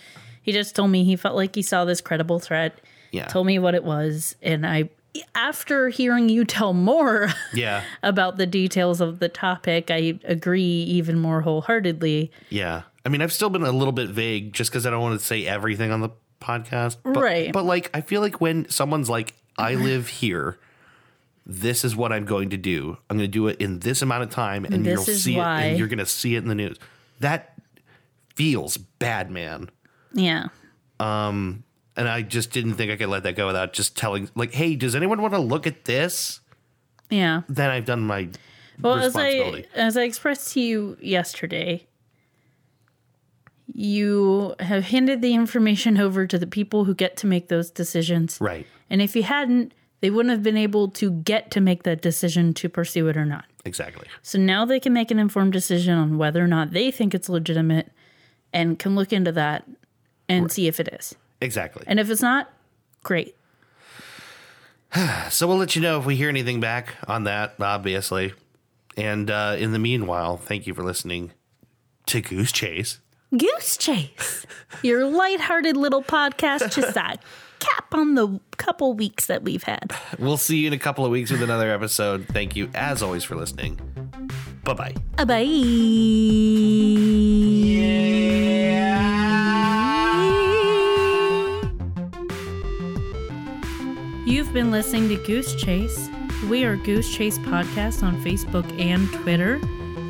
He just told me he felt like he saw this credible threat. Yeah. Told me what it was, and I, after hearing you tell more <laughs> Yeah. about the details of the topic, I agree even more wholeheartedly. Yeah. I mean, I've still been a little bit vague just because I don't want to say everything on the podcast. But, Right. But like, I feel like when someone's like, I live here, this is what I'm going to do. I'm going to do it in this amount of time, and This you'll see why. it, and you're going to see it in the news. That feels bad, man. Yeah. Um, And I just didn't think I could let that go without just telling, like, hey, does anyone want to look at this? Yeah. Then I've done my Well, as I as I expressed to you yesterday, you have handed the information over to the people who get to make those decisions. right. And if you hadn't, they wouldn't have been able to get to make that decision to pursue it or not. Exactly. So now they can make an informed decision on whether or not they think it's legitimate and can look into that and see if it is. Exactly. And if it's not, great. So we'll let you know if we hear anything back on that, obviously. And uh, in the meanwhile, thank you for listening to Goose Chase. Goose Chase, your lighthearted little podcast, just a <laughs> cap on the couple weeks that we've had. We'll see you in a couple of weeks with another episode. Thank you, as always, for listening. Bye bye. Uh, Bye. You've been listening to Goose Chase. We are Goose Chase Podcast on Facebook and Twitter.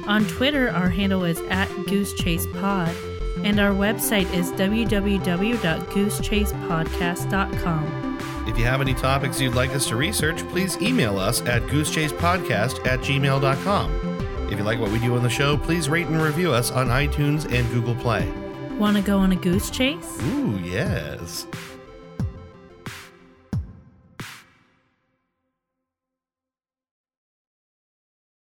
On Twitter, our handle is at Goose Chase Pod, and our website is www.goosechasepodcast.com. If you have any topics you'd like us to research, please email us at goosechasepodcast at gmail.com. If you like what we do on the show, please rate and review us on iTunes and Google Play. Want to go on a goose chase? Ooh, yes.